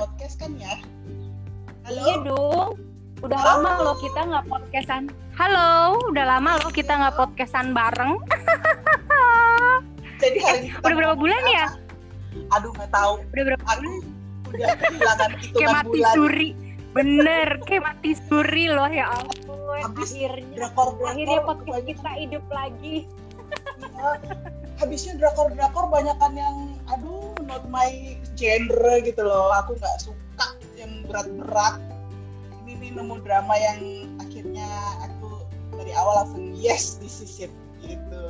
podcast kan ya? Halo? Iya dong. Udah Halo? lama loh kita nggak podcastan. Halo, udah lama loh kita nggak podcastan bareng. Jadi hari ini udah berapa bulan ya? Aduh nggak tahu. Udah berapa bulan? Udah kehilangan hitungan Kayak mati bulan. suri. Bener, kayak mati suri loh ya ampun. Habis akhirnya, drakor, drakor, akhirnya podcast kita hidup lagi. Ya, habisnya drakor-drakor banyakan yang not my genre gitu loh. Aku nggak suka yang berat-berat. Ini nih nemu drama yang akhirnya aku dari awal langsung yes this is it gitu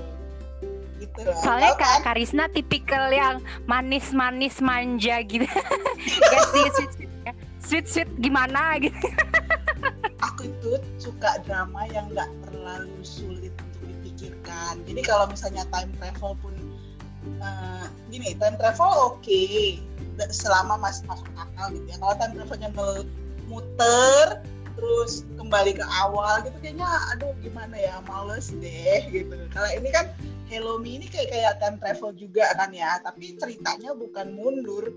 gitu soalnya kak kan? Karisna tipikal yang manis-manis manja gitu gak sih sweet sweet, sweet sweet gimana gitu aku itu suka drama yang nggak terlalu sulit untuk dipikirkan jadi kalau misalnya time travel pun uh, gini time travel oke. Okay, selama masih masuk akal gitu ya. Kalau time travelnya muter terus kembali ke awal gitu kayaknya aduh gimana ya males deh gitu. Kalau ini kan Hello Me ini kayak kayak time travel juga kan ya. Tapi ceritanya bukan mundur.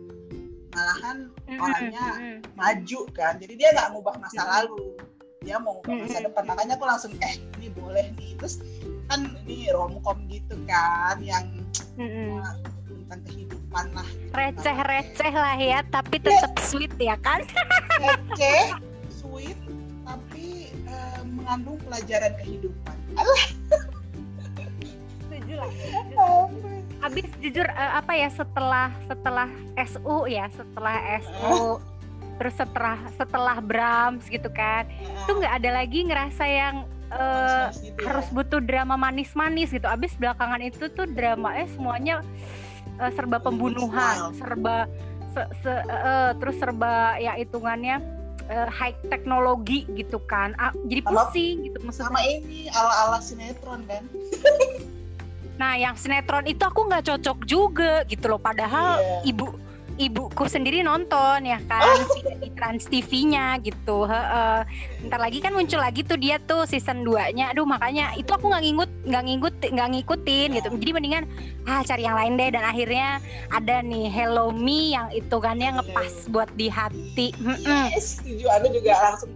Malahan orangnya maju kan. Jadi dia nggak ngubah masa lalu. Dia mau ngubah masa depan. Makanya aku langsung eh ini boleh nih. Terus kan ini romcom gitu kan yang mm-hmm. tentang kehidupan lah. Gitu. receh-receh lah ya tapi tetap yeah. sweet ya kan? Receh sweet tapi uh, mengandung pelajaran kehidupan. Allah setuju lah habis jujur uh, apa ya setelah setelah SU ya setelah SU terus setelah setelah Brahms gitu kan itu nggak ada lagi ngerasa yang uh, harus butuh drama manis-manis gitu. Abis belakangan itu tuh drama eh semuanya uh, serba pembunuhan serba se, se, uh, terus serba ya hitungannya uh, high teknologi gitu kan. Ah, jadi pusing gitu maksudnya. sama ini ala-ala sinetron kan. Nah, yang sinetron itu aku nggak cocok juga gitu loh. Padahal yeah. ibu ibuku sendiri nonton ya kan oh. di Trans TV-nya gitu. He Ntar lagi kan muncul lagi tuh dia tuh season 2-nya. Aduh, makanya itu aku nggak ngikut nggak ngikut nggak ngikutin gitu. Jadi mendingan ah cari yang lain deh dan akhirnya ada nih Hello Me yang itu kan yang ngepas buat di hati. Yes, setuju. Aku juga langsung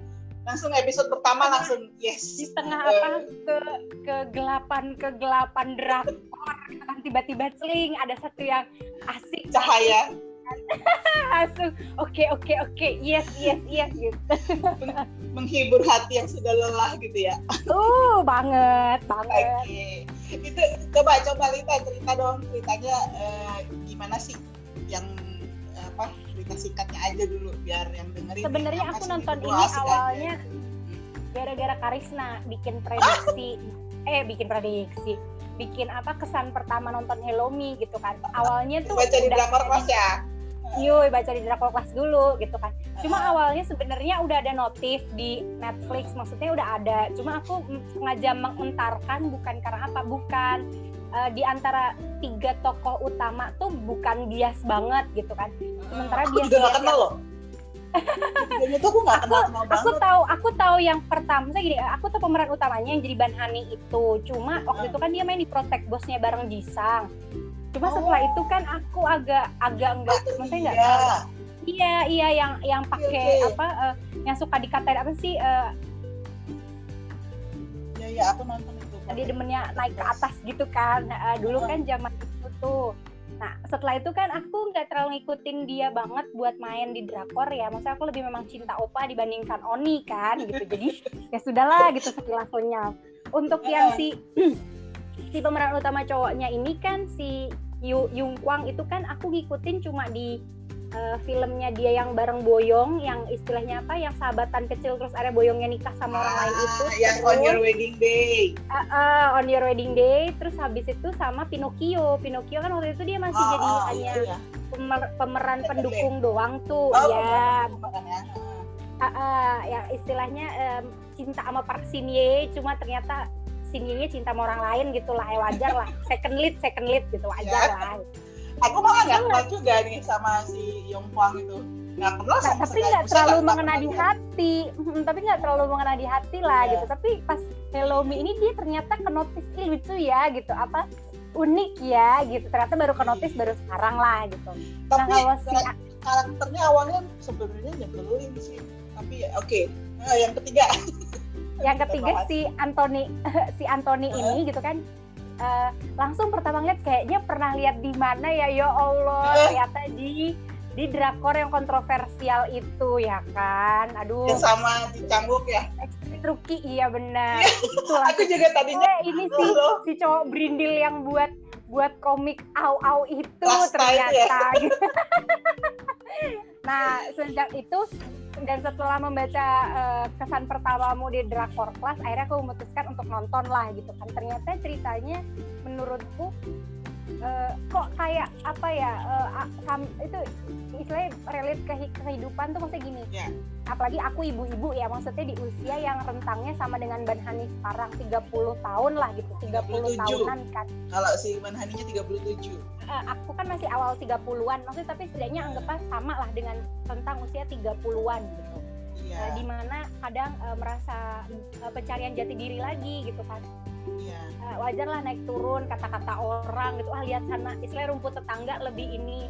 langsung episode pertama langsung yes di tengah apa ke kegelapan kegelapan drakor kan tiba-tiba celing ada satu yang asik cahaya langsung oke okay, oke okay, oke okay. yes yes yes gitu. Menghibur hati yang sudah lelah gitu ya? Uh banget banget. Okay. itu coba coba Lita cerita dong ceritanya uh, gimana sih? Yang apa cerita singkatnya aja dulu biar yang dengerin sebenarnya aku nonton ini awalnya gara-gara Karisna bikin prediksi. Eh bikin prediksi. Bikin apa kesan pertama nonton Hello Me gitu kan. Awalnya tuh baca di kelas ya Yui baca di drakor kelas dulu gitu kan. Cuma awalnya sebenarnya udah ada notif di Netflix maksudnya udah ada. Cuma aku sengaja mengentarkan bukan karena apa bukan. Uh, di antara tiga tokoh utama tuh bukan bias banget gitu kan. Sementara aku bias juga gak kenal loh. itu aku gak kenal, aku tahu aku tahu yang pertama saya gini aku tahu pemeran utamanya yang jadi Ban Hani itu. Cuma waktu itu kan dia main di Protect Bosnya bareng Jisang cuma oh. setelah itu kan aku agak agak enggak oh, maksudnya enggak iya. iya iya yang yang pakai okay, apa uh, yang suka dikatain apa sih uh, ya ya aku nonton dia demennya naik ke atas gitu kan. Uh, dulu kan zaman itu tuh. Nah setelah itu kan aku nggak terlalu ngikutin dia banget buat main di drakor ya. Maksudnya aku lebih memang cinta opa dibandingkan oni kan gitu. Jadi ya sudahlah gitu sekilas untuk yang si si pemeran utama cowoknya ini kan si Yu Yung Kwang itu kan aku ngikutin cuma di uh, filmnya dia yang bareng Boyong yang istilahnya apa yang sahabatan kecil terus ada Boyongnya nikah sama ah, orang lain itu yang terus, on your wedding day. Uh, uh, on your wedding day terus habis itu sama Pinocchio. Pinocchio kan waktu itu dia masih oh, jadi oh, hanya iya. pemer pemeran ya, pendukung doang tuh oh, ya uh, uh, ya istilahnya um, cinta sama Park Shin Ye cuma ternyata Shin Ye cinta sama orang lain gitulah ya wajar lah. Second lead second lead gitu wajar yeah. lah. Aku malah nggak kenal juga nih sama si Yong Kwang itu. Nggak kenal nah, tapi nggak terlalu mengena di hati. Hmm, tapi nggak terlalu mengena di hati lah yeah. gitu. Tapi pas Hello Me ini dia ternyata kenotis. Lucu ya gitu. Apa? Unik ya gitu. Ternyata baru kenotis baru sekarang lah gitu. Nah, tapi nah, kalau si karakternya awalnya sebenarnya nyebelin sih. Tapi ya oke. Okay. nah, yang ketiga yang ketiga si Anthony si Anthony uh. ini gitu kan. Uh, langsung pertama lihat kayaknya pernah lihat di mana ya? Ya Allah uh. ternyata di di drakor yang kontroversial itu ya kan? Aduh. Yang sama di canggung ya? Ruki iya benar. Itu aku juga tadinya eh, ini si si cowok brindil yang buat buat komik au au itu Last ternyata ya. gitu. nah sejak itu dan setelah membaca uh, kesan pertamamu di Drakor Class akhirnya aku memutuskan untuk nonton lah gitu kan ternyata ceritanya menurutku uh, kok kayak apa ya uh, itu istilahnya relate ke kehidupan tuh maksudnya gini yeah. apalagi aku ibu-ibu ya maksudnya di usia yang rentangnya sama dengan Ban Hani sekarang 30 tahun lah gitu 30 37. tahunan kan kalau si Ban Haninya 37 uh, aku kan masih awal 30-an maksudnya tapi setidaknya yeah. anggaplah sama lah dengan rentang usia 30-an gitu yeah. uh, di mana kadang uh, merasa uh, pencarian jati diri lagi gitu kan yeah. uh, wajar lah naik turun kata-kata orang gitu ah lihat sana istilah rumput tetangga lebih ini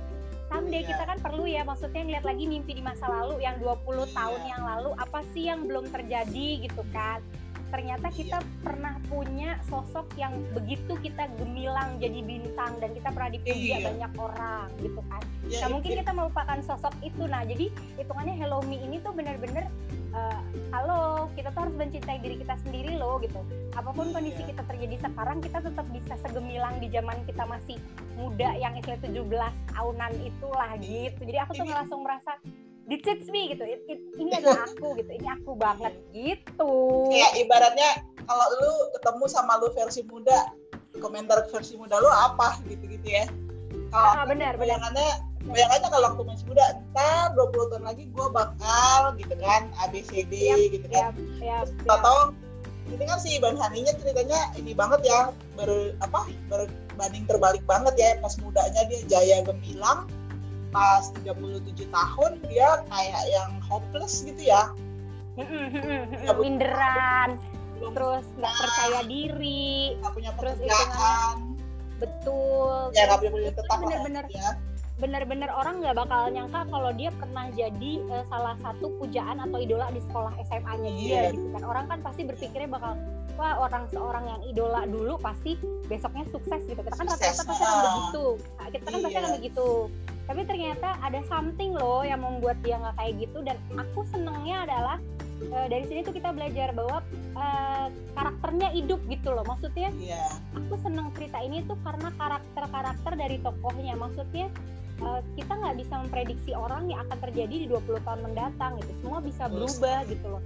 someday yeah. kita kan perlu ya maksudnya ngeliat lagi mimpi di masa lalu yang 20 yeah. tahun yang lalu apa sih yang belum terjadi gitu kan ternyata kita yeah. pernah punya sosok yang begitu kita gemilang jadi bintang dan kita pernah dipuji yeah. banyak orang gitu kan. Yeah, nah mungkin kita melupakan sosok itu. Nah jadi hitungannya Hello Me ini tuh bener-bener uh, halo kita tuh harus mencintai diri kita sendiri loh gitu. Apa pun kondisi kita terjadi sekarang kita tetap bisa segemilang di zaman kita masih muda yang istilah 17 tahunan itulah gitu. Jadi aku tuh langsung merasa this is me gitu. It, it, ini adalah aku gitu. Ini aku banget gitu. Ya ibaratnya kalau lu ketemu sama lu versi muda komentar versi muda lu apa gitu gitu ya. Kalau ah, benar bayangannya bayangannya kalau waktu masih muda entar 20 tahun lagi gue bakal gitu kan ABCD yep, gitu kan. yep, yep, atau ini kan si Bang Haninya ceritanya ini banget ya ber apa berbanding terbalik banget ya. Pas mudanya dia jaya gemilang pas 37 tahun dia kayak yang hopeless gitu ya. Minderan terus nggak percaya diri nggak punya pekerjaan. betul. Ya nggak punya tetap bener-bener ya. Benar-benar orang nggak bakal nyangka kalau dia pernah jadi uh, salah satu pujaan atau idola di sekolah SMA-nya dia. Yeah. gitu kan. Orang kan pasti berpikirnya bakal wah orang seorang yang idola dulu pasti besoknya sukses gitu. Kita kan rata-rata pasti akan begitu. Nah, kita kan pasti akan iya. begitu tapi ternyata ada something loh yang membuat dia nggak kayak gitu dan aku senengnya adalah uh, dari sini tuh kita belajar bahwa uh, karakternya hidup gitu loh. Maksudnya yeah. aku seneng cerita ini tuh karena karakter-karakter dari tokohnya. Maksudnya uh, kita nggak bisa memprediksi orang yang akan terjadi di 20 tahun mendatang gitu. Semua bisa berubah gitu loh.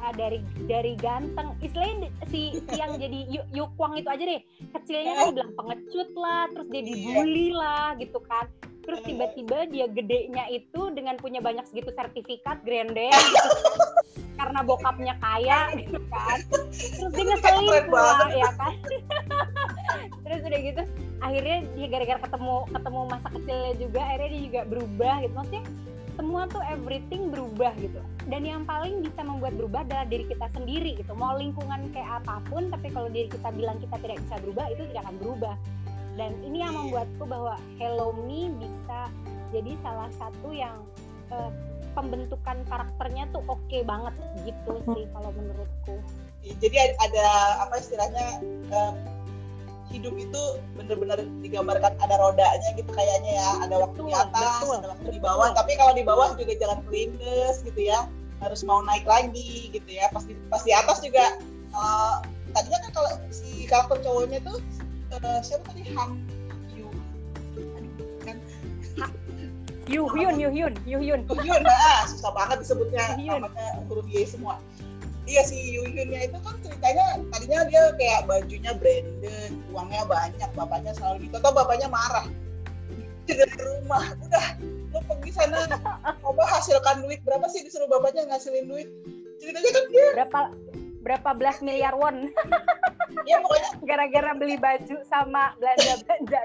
Uh, dari dari ganteng. Istilahnya si, si yang jadi Yukwang itu aja deh. Kecilnya kan bilang pengecut lah terus dia iya. dibully lah gitu kan terus tiba-tiba dia gedenya itu dengan punya banyak segitu sertifikat grandeng gitu, karena bokapnya kaya gitu kan. Terus dia ngeselin pula ya kan? Terus udah gitu akhirnya dia gara-gara ketemu ketemu masa kecilnya juga akhirnya dia juga berubah gitu. Maksudnya semua tuh everything berubah gitu. Dan yang paling bisa membuat berubah adalah diri kita sendiri gitu. Mau lingkungan kayak apa pun tapi kalau diri kita bilang kita tidak bisa berubah itu tidak akan berubah dan ini yang membuatku bahwa Hello Me bisa jadi salah satu yang uh, pembentukan karakternya tuh oke okay banget gitu sih kalau menurutku. Jadi ada apa istilahnya uh, hidup itu benar-benar digambarkan ada rodanya gitu kayaknya ya. Ada waktu betul, di atas betul, ada waktu betul. di bawah. Tapi kalau di bawah juga jangan kelindes gitu ya. Harus mau naik lagi gitu ya. Pas di pas di atas juga uh, tadinya kan kalau si karakter cowoknya tuh uh, siapa tadi? Han Yu. Kan. Yu Hyun Yu Hyun Yu Hyun. Yu Hyun nah susah banget disebutnya. Namanya huruf Y semua. Iya si Yu Hyunnya itu kan ceritanya tadinya dia kayak bajunya branded uangnya banyak bapaknya selalu gitu atau bapaknya marah. Dari rumah. Udah lu pergi sana coba hasilkan duit. Berapa sih disuruh bapaknya ngasilin duit? Ceritanya kan dia berapa berapa belas miliar won? Ya pokoknya gara-gara beli baju sama belanja belanja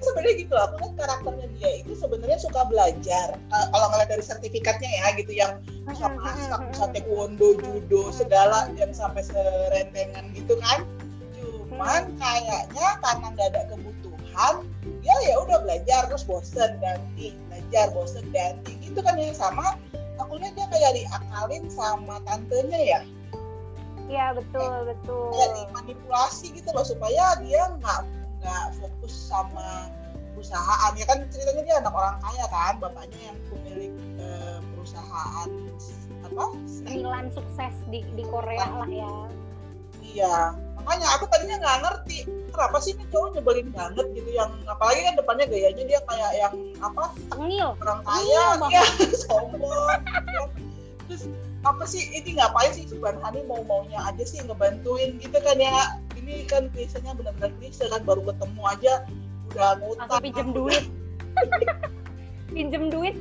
sebenarnya gitu loh kan karakternya dia itu sebenarnya suka belajar. Kalau ngeliat dari sertifikatnya ya gitu yang bisa masak bisa taekwondo judo segala yang sampai serentengan gitu kan. Cuman kayaknya karena nggak ada kebutuhan dia ya udah belajar terus bosen ganti belajar bosen ganti gitu kan yang sama aku lihat dia kayak diakalin sama tantenya ya Iya betul kayak, betul. Kayak dimanipulasi gitu loh supaya dia nggak nggak fokus sama perusahaan ya kan ceritanya dia anak orang kaya kan bapaknya yang pemilik uh, perusahaan apa? Sembilan sukses di di Korea lah ya. Iya makanya aku tadinya nggak ngerti kenapa sih ini cowok nyebelin banget gitu yang apalagi kan depannya gayanya dia kayak yang apa? Tengil. Orang kaya ya sombong. Terus apa sih ini ngapain sih Subhan Hani mau maunya aja sih ngebantuin gitu kan ya. Ini kan biasanya benar-benar klise kan baru ketemu aja udah ngutang. Pinjem duit. Pinjem duit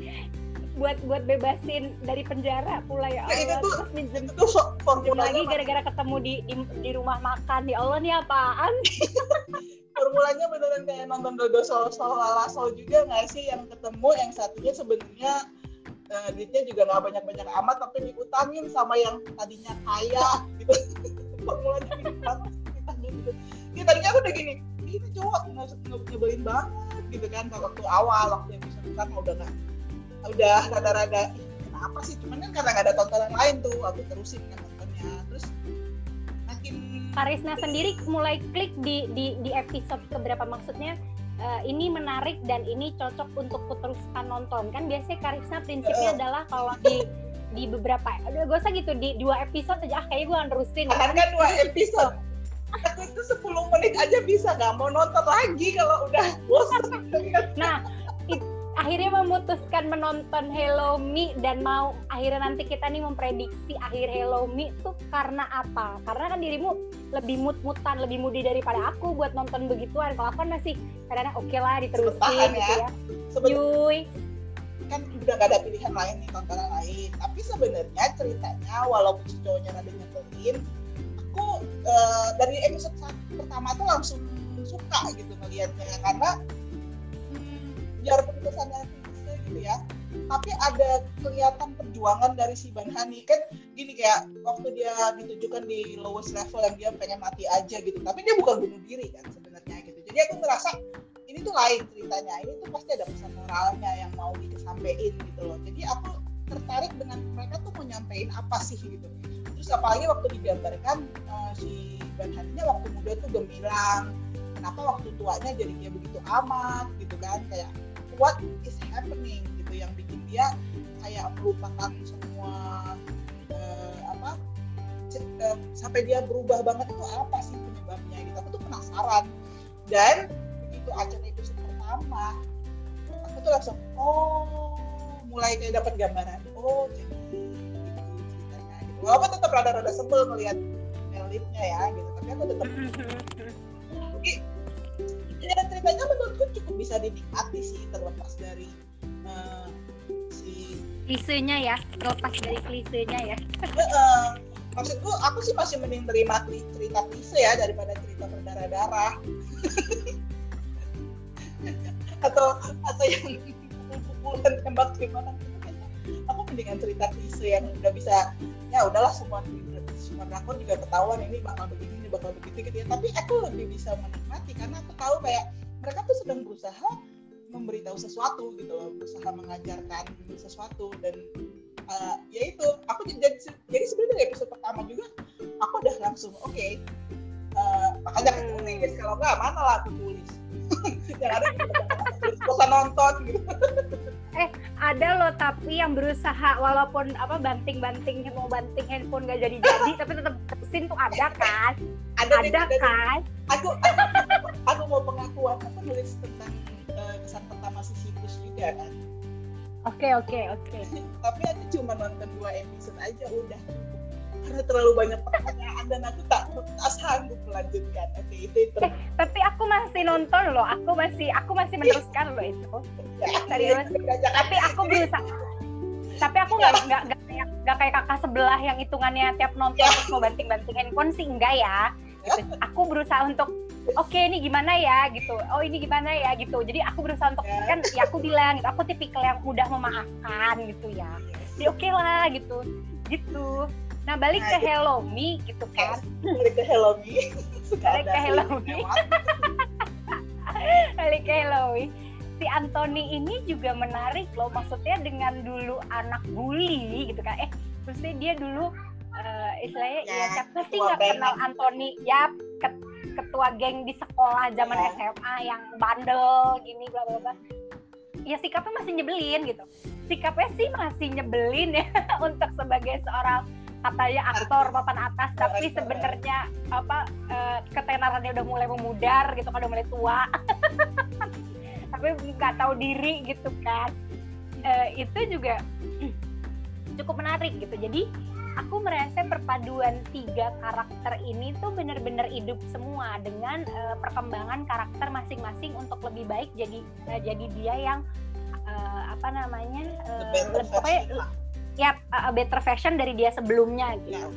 buat buat bebasin dari penjara pula ya Allah. Nah, itu tuh, Terus minjem, itu tuh formulanya lagi gara-gara ketemu di, di di rumah makan ya Allah nih apaan? formulanya beneran kayak nonton Dodo Sol Sol Lala Sol juga nggak sih yang ketemu yang satunya sebenarnya uh, duitnya juga nggak banyak-banyak amat tapi diutangin sama yang tadinya kaya gitu formulanya gini banget gitu. Ya, tadinya aku udah gini ini cowok nyebelin banget gitu kan waktu awal waktu yang bisa kan udah nggak udah rada-rada kenapa sih cuman kan karena nggak ada tontonan lain tuh aku terusin kan nontonnya. Terus makin Karisna sendiri mulai klik di di di episode keberapa maksudnya? Uh, ini menarik dan ini cocok untuk kuteruskan nonton. Kan biasanya Karisna prinsipnya uh. adalah kalau di di beberapa aduh gue usah gitu di dua episode aja ah kayaknya gue akan terusin kan kan dua episode. Aku itu 10 menit aja bisa nggak mau nonton lagi kalau udah bosan nah akhirnya memutuskan menonton Hello Me dan mau akhirnya nanti kita nih memprediksi akhir Hello Me tuh karena apa? Karena kan dirimu lebih mut-mutan, lebih mudi daripada aku buat nonton begituan. Kalau aku kan masih kadang-kadang oke okay lah diterusin gitu ya. Yuy. Kan udah gak ada pilihan lain nih tontonan lain. Tapi sebenarnya ceritanya walaupun si cowoknya ada nyebelin, aku uh, dari episode pertama tuh langsung suka gitu ngelihatnya karena biar kesannya klise gitu ya. Tapi ada kelihatan perjuangan dari si Ban Hani. Kan gini kayak waktu dia ditujukan di lowest level yang dia pengen mati aja gitu. Tapi dia bukan bunuh diri kan sebenarnya gitu. Jadi aku ngerasa ini tuh lain ceritanya. Ini tuh pasti ada pesan moralnya yang mau disampaikan gitu loh. Jadi aku tertarik dengan mereka tuh mau nyampein apa sih gitu. Terus apalagi waktu digambarkan uh, si Ban Haninya waktu muda tuh gemilang. Kenapa waktu tuanya jadi dia begitu amat gitu kan? Kayak what is happening gitu yang bikin dia kayak melupakan semua uh, apa uh, sampai dia berubah banget itu apa sih penyebabnya gitu. Aku tuh penasaran. Dan begitu acara itu pertama aku tuh langsung oh mulai kayak dapat gambaran oh jadi gitu ceritanya gitu. Walaupun tetap rada-rada sebel ngelihat elitnya ya gitu tapi aku tetap ceritanya menurutku cukup bisa dinikmati sih terlepas dari uh, si klisenya ya terlepas dari klisenya ya. Uh, maksudku aku sih masih mending terima cerita klise ya daripada cerita berdarah-darah. Atau atau yang pukul-pukulan tembak-tembakan aku mendingan cerita klise yang udah bisa ya udahlah semua semua drakor juga ketahuan ini bakal begini ini bakal begitu gitu ya. Tapi aku lebih bisa menikmati karena aku tahu kayak mereka tuh sedang berusaha memberitahu sesuatu gitu loh berusaha mengajarkan sesuatu dan uh, ya itu aku jadi jadi sebenarnya dari episode pertama juga aku udah langsung oke okay, uh, makanya aku tulis kalau nggak mana lah aku tulis? Yang ada bosan nonton gitu eh ada loh tapi yang berusaha walaupun apa banting-banting mau banting handphone gak jadi-jadi tapi tetap terusin tuh ada kan? Ada, ada kan? Aku, aku mau pengakuan aku nulis tentang uh, kesan pertama si siklus juga kan. Oke okay, oke okay, oke. Okay. tapi aku cuma nonton dua episode aja udah karena terlalu banyak pertanyaan dan aku tak sanggup melanjutkan. Oke itu itu. Eh, tapi aku masih nonton loh. Aku masih aku masih meneruskan loh itu. Ya, tapi aku berusaha. Tapi aku nggak iya. nggak nggak kayak nggak kayak kakak sebelah yang hitungannya tiap nonton terus mau banting banting handphone sih enggak ya. Gitu. aku berusaha untuk oke okay, ini gimana ya? Gitu. Oh ini gimana ya? Gitu. Jadi aku berusaha untuk kan ya aku bilang gitu aku tipikal yang mudah memaafkan gitu ya. Jadi oke okay lah gitu. Gitu Nah balik nah, ke Hello Me gitu kan. Balik ke Hello Me. balik ke Hello Me. balik ke Eloy si Anthony ini juga menarik loh maksudnya dengan dulu anak bully gitu kan eh maksudnya dia dulu uh, istilahnya ya, ya siapa sih nggak kenal Anthony ya ketua geng di sekolah zaman ya. SMA yang bandel gini bla bla bla ya sikapnya masih nyebelin gitu sikapnya sih masih nyebelin ya untuk sebagai seorang katanya aktor papan atas tapi sebenarnya apa uh, ketenarannya udah mulai memudar gitu kan udah mulai tua. Tapi nggak tahu diri gitu kan. Uh, itu juga cukup menarik gitu. Jadi aku merasa perpaduan tiga karakter ini tuh benar-benar hidup semua dengan uh, perkembangan karakter masing-masing untuk lebih baik jadi uh, jadi dia yang uh, apa namanya uh, lebih ya uh, better fashion dari dia sebelumnya gitu.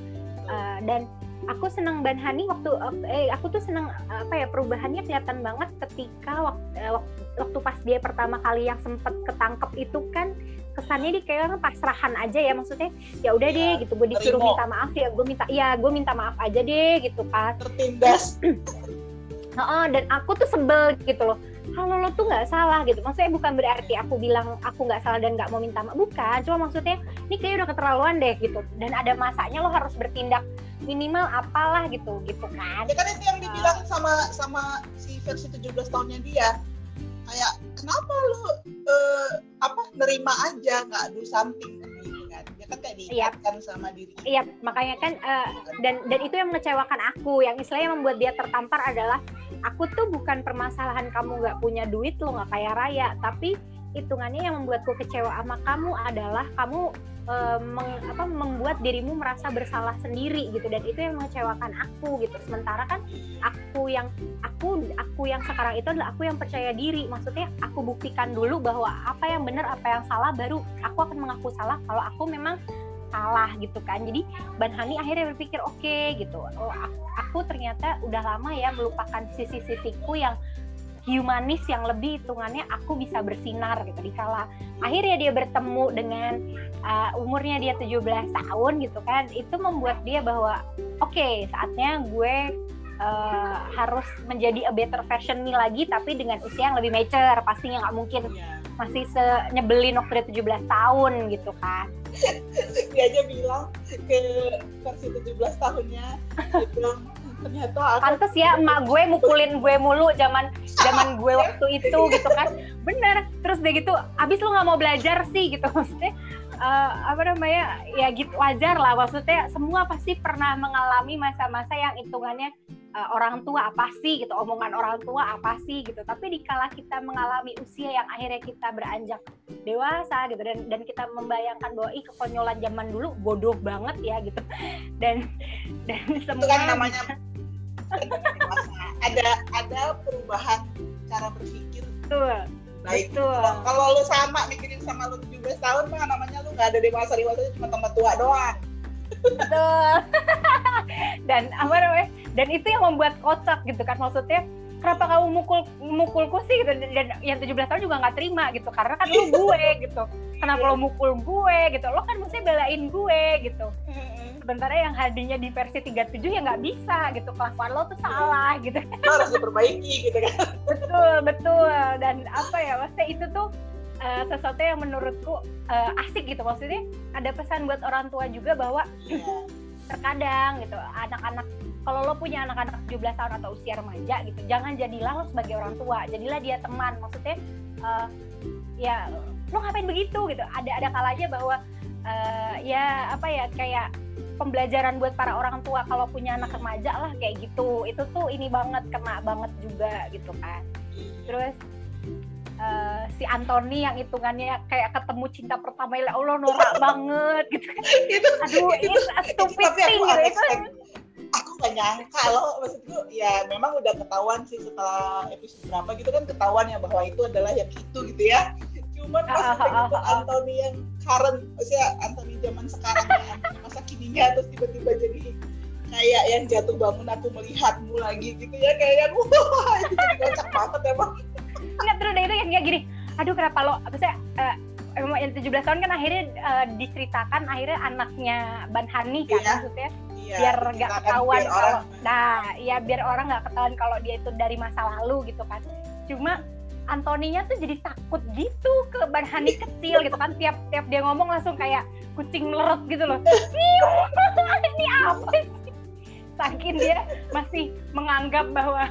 uh, dan aku senang Ban Hani waktu eh aku tuh senang apa ya perubahannya kelihatan banget ketika waktu, eh, waktu pas dia pertama kali yang sempet ketangkep itu kan kesannya dia kayak pasrahan aja ya maksudnya ya udah ya, deh gitu. Gue disuruh terima. minta maaf ya gue minta ya gue minta maaf aja deh gitu kan tertindas. Oh, dan aku tuh sebel gitu loh kalau lo tuh nggak salah gitu maksudnya bukan berarti aku bilang aku nggak salah dan nggak mau minta maaf bukan cuma maksudnya ini kayak udah keterlaluan deh gitu. Dan ada masanya lo harus bertindak minimal apalah gitu gitu kan. Ya kan itu yang dibilang sama sama si versi 17 tahunnya dia. Kayak kenapa lo uh, apa nerima aja nggak do something kan kayak yep. sama diri. Iya makanya kan uh, dan dan itu yang mengecewakan aku. Yang istilahnya membuat dia tertampar adalah aku tuh bukan permasalahan kamu nggak punya duit lo nggak kaya raya. Tapi hitungannya yang membuatku kecewa sama kamu adalah kamu e, meng, apa, membuat dirimu merasa bersalah sendiri gitu. Dan itu yang mengecewakan aku gitu. Sementara kan aku yang aku aku yang sekarang itu adalah aku yang percaya diri. Maksudnya aku buktikan dulu bahwa apa yang benar apa yang salah baru aku akan mengaku salah kalau aku memang salah gitu kan. Jadi Ban Hani akhirnya berpikir oke okay, gitu. Oh aku, aku ternyata udah lama ya melupakan sisi-sisiku yang humanis yang lebih hitungannya aku bisa bersinar gitu dikala akhirnya dia bertemu dengan uh, umurnya dia 17 tahun gitu kan. Itu membuat dia bahwa oke okay, saatnya gue uh, harus menjadi a better version me lagi tapi dengan usia yang lebih mature. Pastinya nggak mungkin yeah. masih senyebelin waktu dia 17 tahun gitu kan. Dia aja bilang ke versi 17 tahunnya dia bilang ternyata aku pantes ya emak gue mukulin gue mulu zaman zaman gue waktu itu gitu kan. Bener terus dia gitu abis lu nggak mau belajar sih gitu maksudnya uh, apa namanya ya gitu wajar lah. Maksudnya semua pasti pernah mengalami masa-masa yang hitungannya uh, orang tua apa sih gitu omongan orang tua apa sih gitu. Tapi dikala kita mengalami usia yang akhirnya kita beranjak dewasa gitu dan dan kita membayangkan bahwa ih kekonyolan zaman dulu bodoh banget ya gitu. Dan dan semua kan namanya ada ada perubahan cara berpikir. Betul. baik. Betul. kalau lu sama mikirin sama lu 17 tahun mah namanya lu nggak ada dewasa dewasa cuma tambah tua doang. Betul. Dan apa namanya? Dan itu yang membuat kocak gitu kan maksudnya kenapa kamu mukul mukulku sih? Gitu dan yang 17 tahun juga nggak terima gitu karena kan lu gue gitu. Kenapa lo mukul gue? gitu. Lo kan mesti belain gue gitu sementara yang hadirnya di versi 37 ya nggak bisa gitu. Kelakuan lo tuh salah gitu. Harus diperbaiki gitu kan. Betul betul. Dan apa ya maksudnya itu tuh uh, sesuatu yang menurutku uh, asik gitu. Maksudnya ada pesan buat orang tua juga bahwa yeah. terkadang gitu anak-anak kalau lo punya anak-anak 17 tahun atau usia remaja gitu jangan jadilah lo sebagai orang tua. Jadilah dia teman. Maksudnya uh, ya lo ngapain begitu gitu. Ada ada kalanya bahwa uh, ya apa ya kayak pembelajaran buat para orang tua kalau punya anak remaja lah kayak gitu. Itu tuh ini banget kena banget juga gitu kan. Terus uh, si Anthony yang hitungannya kayak ketemu cinta pertama ya Allah norak banget gitu kan. Itu, aduh itu, itu stupid thing gitu. itu aku gak nyangka loh maksudku ya memang udah ketahuan sih setelah episode berapa gitu kan ketahuan ya bahwa itu adalah yang itu gitu ya cuman pas uh, uh, uh, Anthony yang current maksudnya Anthony zaman sekarang ya masa kininya terus tiba-tiba jadi kayak yang jatuh bangun aku melihatmu lagi gitu ya kayak yang wah itu jadi kocak banget emang. Nggak terus itu yang kayak gini aduh kenapa lo maksudnya uh, yang 17 tahun kan akhirnya uh, diceritakan akhirnya anaknya Ban Hani kan iya. maksudnya iya, biar nggak ketahuan kalau nah ya biar orang nggak ketahuan kalau dia itu dari masa lalu gitu kan. Cuma Antoninya tuh jadi takut gitu ke Ban Hani kecil gitu kan. Tiap tiap dia ngomong langsung kayak kucing melerot gitu loh. Ini apa sih? Saking dia masih menganggap bahwa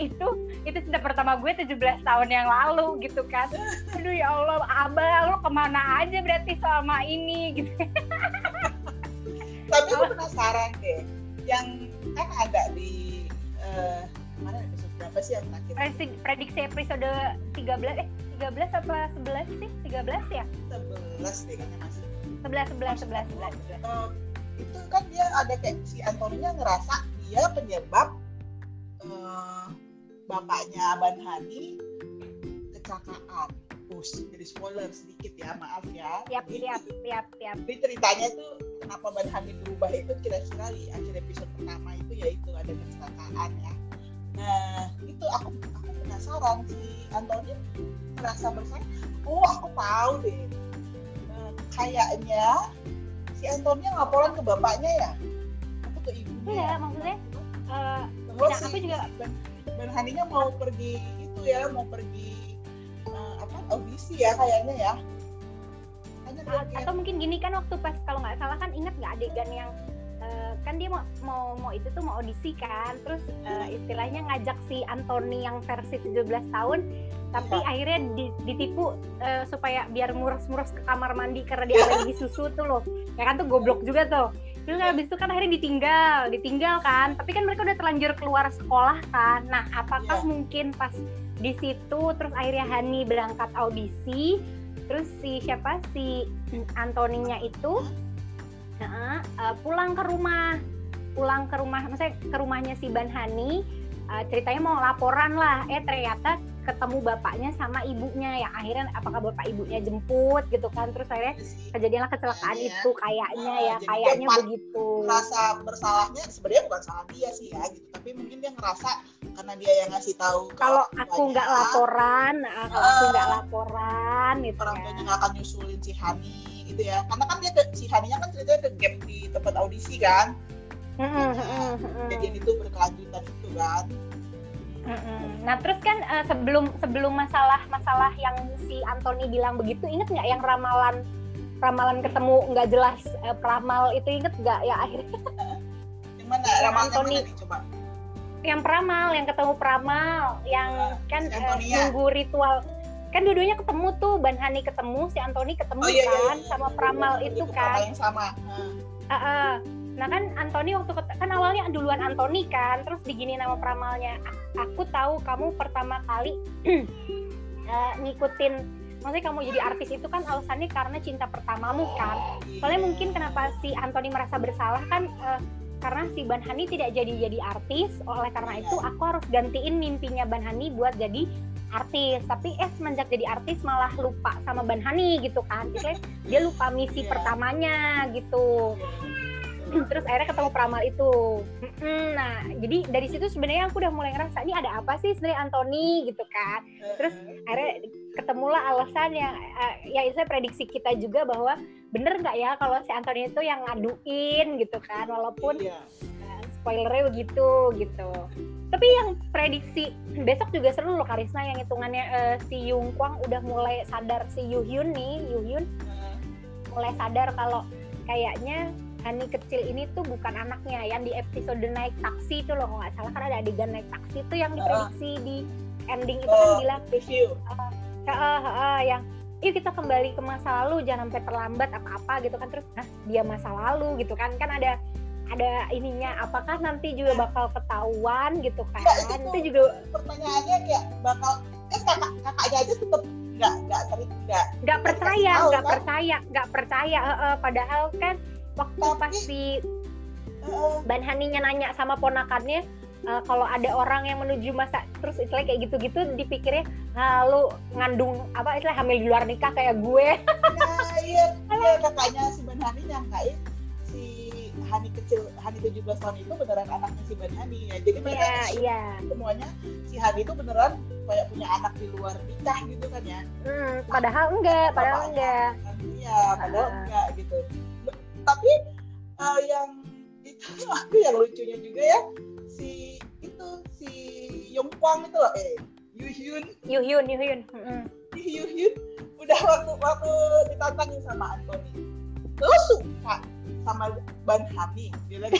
itu itu cinta pertama gue 17 tahun yang lalu gitu kan. Aduh ya Allah abah lo ke mana aja berarti selama ini gitu. Tapi gue penasaran deh yang kan ada di uh, mana episode berapa sih yang terakhir prediksi, prediksi episode 13 eh 13 apa 11 sih 13 ya 11 deh kayaknya masih 11 11 11 11, 11. Uh, itu kan dia ada kayak si Antoninya ngerasa dia penyebab uh, bapaknya Ban Hani kecelakaan. Push, jadi spoiler sedikit ya, maaf ya. Siap, siap, siap, siap. Jadi ceritanya tuh kenapa Ban Hani berubah itu kira-kira di akhir episode pertama itu yaitu ada kecelakaan ya. Nah, itu aku aku penasaran si Antoni merasa bersalah. Oh, aku tahu deh. Nah, kayaknya si Antonia laporan ke bapaknya ya? Aku ke ibunya. Iya, maksudnya uh, nah, si aku juga Ben, ben Haninya mau pergi itu ya mau pergi uh, apa audisi ya kayaknya ya A atau mungkin gini kan waktu pas kalau nggak salah kan ingat nggak adegan yang uh, kan dia mau mau mau itu tuh mau audisi kan. Terus uh, istilahnya ngajak si Anthony yang versi 17 tahun tapi ya. akhirnya ditipu uh, supaya biar murus-murus ke kamar mandi karena dia alergi susu tuh loh. Ya kan tuh goblok juga tuh. Terus habis itu kan akhirnya ditinggal ditinggal kan. Tapi kan mereka udah terlanjur keluar sekolah kan. Nah apakah yeah. mungkin pas di situ terus akhirnya Hani berangkat audisi terus si siapa si Antoninya itu uh, uh, pulang ke rumah. Pulang ke rumah maksudnya ke rumahnya si Ban Hani uh, ceritanya mau laporan lah. Eh ternyata ketemu bapaknya sama ibunya ya. Akhirnya apakah bapak ibunya jemput gitu kan. Terus akhirnya kejadianlah kecelakaan ya, itu kayaknya uh, ya kayaknya begitu. rasa bersalahnya sebenarnya bukan salah dia sih ya gitu. Tapi mungkin dia ngerasa karena dia yang ngasih tahu kalau aku nggak laporan uh, kalau aku nggak laporan gitu orang tuanya nggak akan nyusulin si Hani gitu ya. Karena kan dia ke, si Haninya kan ceritanya ke gap di tempat audisi kan. Kejadian itu berkelanjutan itu kan. Nah terus kan uh, sebelum sebelum masalah masalah yang si Anthony bilang begitu, inget nggak yang ramalan ramalan ketemu nggak jelas uh, peramal itu inget nggak ya akhirnya? Yang mana? Ramalan Anthony? Yang, coba? yang peramal, yang ketemu peramal, yang uh, kan si uh, nunggu ritual kan dua-duanya ketemu tuh Ban Hani ketemu si Anthony ketemu oh, iya, iya, kan iya, sama iya, peramal iya, itu, itu kan. Yang sama. Uh, uh, Nah kan Anthony waktu kan awalnya duluan Anthony kan, terus digini nama peramalnya. Aku tahu kamu pertama kali uh, ngikutin, maksudnya kamu jadi artis itu kan alasannya karena cinta pertamamu kan. Soalnya mungkin kenapa si Anthony merasa bersalah kan uh, karena si Ban Hani tidak jadi jadi artis, oleh karena itu aku harus gantiin mimpinya Ban Hani buat jadi artis. Tapi eh semenjak jadi artis malah lupa sama Ban Hani gitu kan. Jadi dia lupa misi yeah. pertamanya gitu. Terus akhirnya ketemu peramal itu. Nah jadi dari situ sebenarnya aku udah mulai ngerasa ini ada apa sih sebenarnya Anthony? gitu kan. Terus akhirnya ketemulah alasan yang uh, ya itu prediksi kita juga bahwa bener nggak ya kalau si Anthony itu yang ngaduin gitu kan. Walaupun iya. Uh, spoilernya begitu gitu. Tapi yang prediksi besok juga seru loh Karisna yang hitungannya uh, si Yung Kwang udah mulai sadar si Yu Hyun nih Yu Hyun mulai sadar kalau kayaknya Hani kecil ini tuh bukan anaknya yang di episode naik taksi itu loh nggak salah karena ada adegan naik taksi itu yang diprediksi uh, di ending itu uh, kan bilang review uh, uh, uh, uh, yang yuk kita kembali ke masa lalu jangan sampai terlambat apa-apa gitu kan. Terus nah dia masa lalu gitu kan. Kan ada ada ininya apakah nanti juga bakal ketahuan gitu kan? Ya, itu, itu juga pertanyaannya kayak bakal eh kakak kakaknya aja tetap nggak nggak nggak nggak percaya nggak kan? percaya nggak percaya uh, uh, padahal kan waktu Tapi, pas si uh, Ban Haninya nanya sama ponakannya uh, kalau ada orang yang menuju masa terus istilah kayak gitu-gitu dipikirnya lalu ngandung apa istilah hamil di luar nikah kayak gue. Nah, iya, iya kakaknya si Ban Hani nyangkain. si Hani kecil Hani 17 tahun itu beneran anaknya si Ban Hani ya. Jadi mereka yeah, yeah. semuanya si Hani itu beneran kayak punya anak di luar nikah gitu kan ya. Hmm, padahal enggak, padahal enggak. Iya, padahal uh. enggak gitu tapi uh, yang itu aku yang lucunya juga ya si itu si Yongkwang itu loh eh Yuhyun Yuhyun Yuhyun mm-hmm. Yuhyun udah waktu waktu ditantangin sama Anthony lo suka sama Ban Hami gitu kan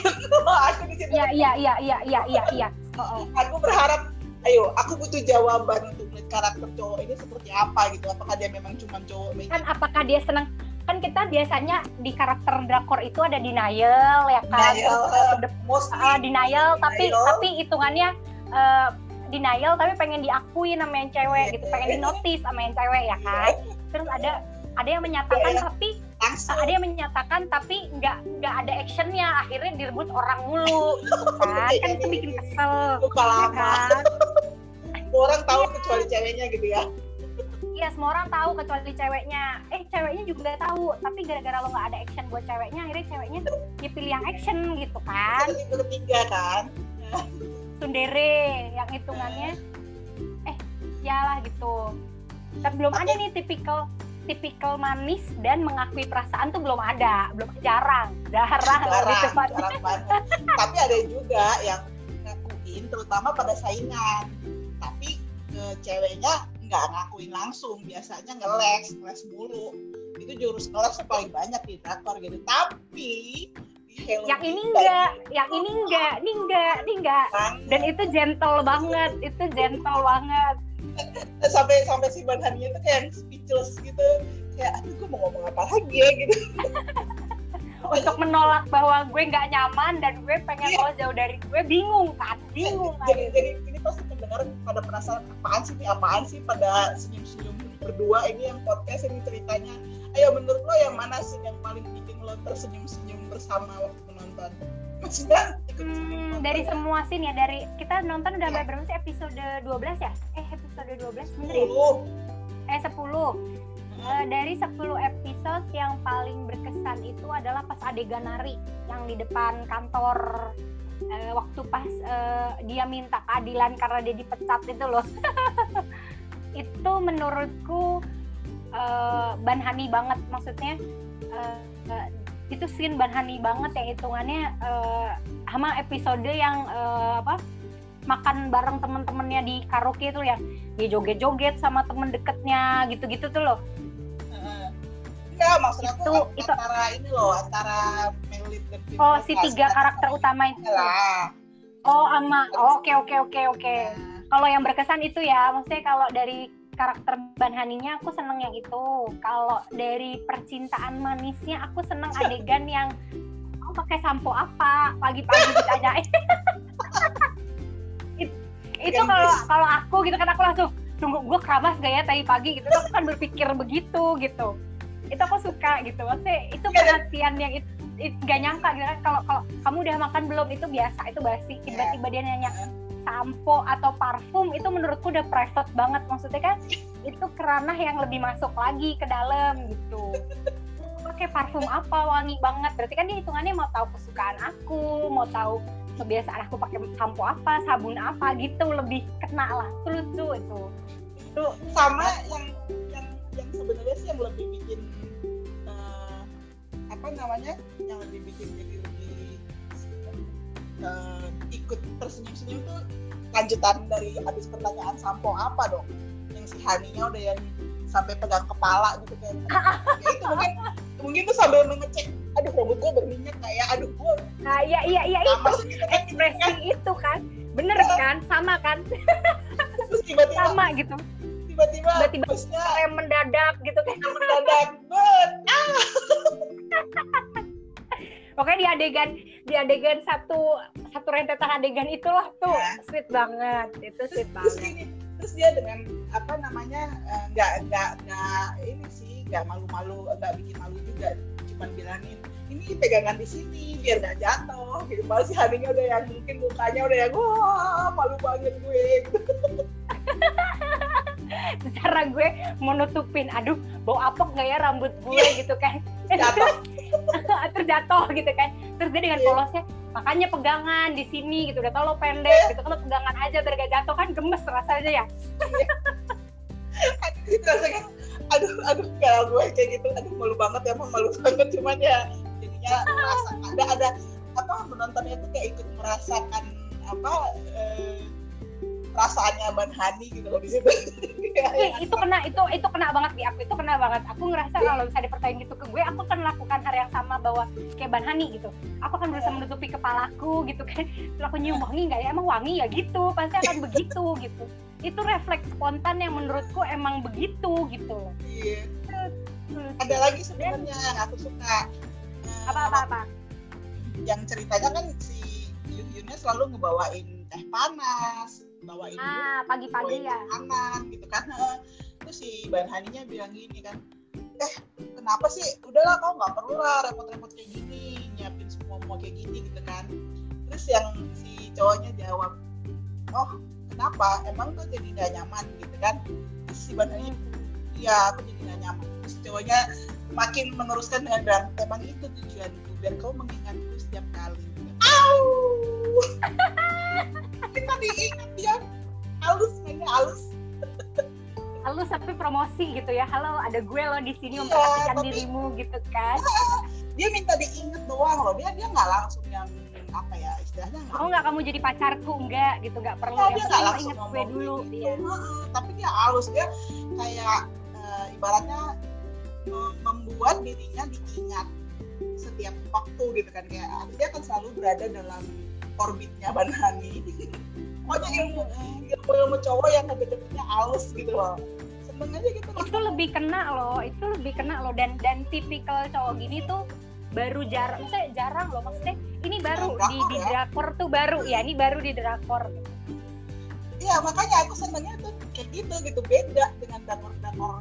aku di situ. Iya iya iya iya iya iya iya. Aku berharap ayo aku butuh jawaban untuk karakter cowok ini seperti apa gitu. Apakah dia memang cuma cowok kan apakah dia senang kan kita biasanya di karakter drakor itu ada denial ya kan? Denial, Terus, uh, uh, denial, tapi denial. tapi hitungannya uh, denial tapi pengen diakui sama yang cewek yeah. gitu pengen di notice sama yang cewek ya kan? Yeah. terus ada ada yang menyatakan yeah. tapi Langsung. ada yang menyatakan tapi nggak nggak ada actionnya akhirnya direbut orang mulu gitu kan kan itu bikin kesel ya lama kan? orang tahu yeah. kecuali ceweknya gitu ya Iya semua orang tahu kecuali ceweknya. Eh ceweknya juga tahu, tapi gara-gara lo nggak ada action buat ceweknya, akhirnya ceweknya dia pilih yang action gitu kan. Itu kan. Sundere yang hitungannya eh ya lah gitu dan belum ada nih tipikal tipikal manis dan mengakui perasaan tuh belum ada belum jarang jarang, jarang jarang banget. Tapi ada juga yang ngakuin terutama pada saingan. Tapi e, ceweknya nggak ngakuin langsung biasanya ngeles ngeles mulu. Itu jurus kelas paling banyak di drakor gitu. Tapi yang ini enggak, yang ini enggak, ini enggak, ini enggak. Dan itu gentle banget, itu gentle banget. sampai sampai si Ban Hania itu kayak speechless gitu, kayak aduh gue mau ngomong apa lagi ya gitu. Untuk menolak bahwa gue nggak nyaman dan gue pengen yeah. jauh dari gue bingung kan, bingung kan. Jadi, jadi ini pasti pendengar pada penasaran apaan sih ini apaan sih pada senyum-senyum berdua ini yang podcast ini ceritanya. Ayo menurut lo yang mana sih yang paling bikin lo tersenyum-senyum bersama waktu menonton maksudnya hmm, dari semua scene ya dari kita nonton udah ya. berapa sih episode 12 ya? Eh episode 12 bener ya? Eh 10 Uh, dari 10 episode yang paling berkesan itu adalah pas adegan nari yang di depan kantor. Uh, waktu pas uh, dia minta keadilan karena dia dipecat itu loh. Itu menurutku uh, banhani banget maksudnya. Uh, itu scene banhani banget ya hitungannya uh, sama episode yang uh, apa makan bareng temen-temennya di karaoke itu ya dia joget-joget sama temen deketnya gitu-gitu tuh loh. Enggak maksud aku itu, itu. antara ini loh antara Melit dan oh si tiga karakter utama itu. Lah. Oh ama oke oke oke oke. Nah. kalau yang berkesan itu ya maksudnya kalau dari karakter Banhaninya aku seneng yang itu. Kalau dari percintaan manisnya aku seneng adegan yang kamu oh, pakai sampo apa? Pagi-pagi ditanyain. It, itu kalau kalau aku gitu kan aku langsung tunggu gue keramas gak ya tadi pagi? Gitu. Aku kan berpikir begitu gitu. Itu aku suka gitu. Maksudnya itu perhatian yang itu, it, gak nyangka gitu kan. Kalau kalau kamu udah makan belum? Itu biasa itu basi. Tiba-tiba dia nanya sampo atau parfum itu menurutku udah private banget. Maksudnya kan itu keranah yang lebih masuk lagi ke dalam gitu. Pakai parfum apa? Wangi banget. Berarti kan dia hitungannya mau tahu kesukaan aku mau tahu kebiasaan aku pakai sampo apa sabun apa gitu. Lebih kena lah. Itu lucu itu. Sama yang yang yang sebenarnya sih yang lebih bikin uh, apa namanya? Yang lebih bikin uh, ikut tersenyum-senyum tuh lanjutan dari habis pertanyaan sampo apa dong? Yang si Haninya udah yang sampai pegang kepala gitu kan. Ya itu mungkin mungkin tuh sambil ngecek aduh rambut gue berminyak kayak ya? Aduh gue nah iya iya iya itu gitu kan, ekspresi kan. itu kan. Bener ya. kan? Sama kan? Terus tiba-tiba sama gitu. tiba-tiba tiba-tiba kayak mendadak gitu kan. Mendadak bet ah pokoknya di adegan di adegan satu satu rentetan adegan itulah tuh ya. sweet banget itu sweet terus banget. ini, terus dia dengan apa namanya eh, nggak uh, nggak nggak ini sih nggak malu-malu nggak bikin malu juga cuman bilangin ini pegangan di sini biar nggak jatuh. Gitu malah si Haninya udah yang mungkin mukanya udah yang wah malu banget gue. Cara gue mau nutupin aduh bau apok nggak ya rambut gue? Yeah. gitu kan. Jatuh terjatuh gitu kan. Terus dia dengan yeah. polosnya makanya pegangan di sini gitu. Udah tau lo pendek yeah. gitu. Kan pegangan aja biar gak jatuh. Kan gemes rasanya ya. Itu rasanya aduh aduh kalau gue kayak gitu. Aduh malu banget ya emang malu banget. Cuman ya jadinya merasa ada ada apa menontonnya tuh kayak ikut merasakan apa eh, perasaannya Ban Hani gitu loh di situ. Eh, itu kena itu itu kena banget di aku itu kena banget. Aku ngerasa kalau bisa dipercaya gitu ke gue aku akan melakukan hal yang sama bahwa kayak Ban Hani gitu. Aku akan berusaha menutupi kepalaku gitu kan. Terus aku nyium wangi nggak ya? Emang wangi ya gitu pasti akan begitu gitu. Itu refleks spontan yang menurutku emang begitu gitu Iya. Ada lagi sebenarnya yang aku suka. Eh, apa apa apa? Yang ceritanya kan si Yuhyunnya selalu ngebawain teh panas, bawain ah pagi-pagi ya makanan gitu kan. Terus si Ban Haninya bilang gini kan, eh kenapa sih? Udahlah kau nggak perlu lah repot-repot kayak gini, nyiapin semua mau kayak gini gitu kan. Terus yang si cowoknya jawab, oh kenapa? Emang tuh jadi nggak nyaman gitu kan? Terus si Ban Hani iya aku jadi gak nyaman terus cowoknya makin meneruskan dengan bilang emang itu tujuanku biar kau mengingatku setiap kali Au! kita diingat halus mainnya halus. Halus tapi promosi gitu ya. Halo ada gue lo di sini Iya, memperhatikan tapi- dirimu gitu kan. Dia minta diingat doang loh. Dia dia nggak langsung yang apa ya istilahnya mau nggak kamu jadi pacarku? Enggak gitu. Nggak perlu yang dia nggak langsung inget gue dulu gitu. iya. Heeh, tapi dia halus. Dia kayak eh, ibaratnya mem- membuat dirinya diingat setiap waktu gitu kan. Kayak dia akan selalu berada dalam orbitnya Ban Hani pokoknya ilmu ilmu ilmu cowok yang deket-deketnya halus gitu loh. Seneng aja gitu loh. Itu lebih kena loh itu lebih kena loh. Dan dan tipikal cowok gini tuh baru jarang maksudnya jarang loh. Maksudnya ini baru Nah, di drakor di ya. drakor tuh baru ya ini baru di drakor. Iya makanya aku senengnya tuh kayak gitu gitu. Beda dengan drakor-drakor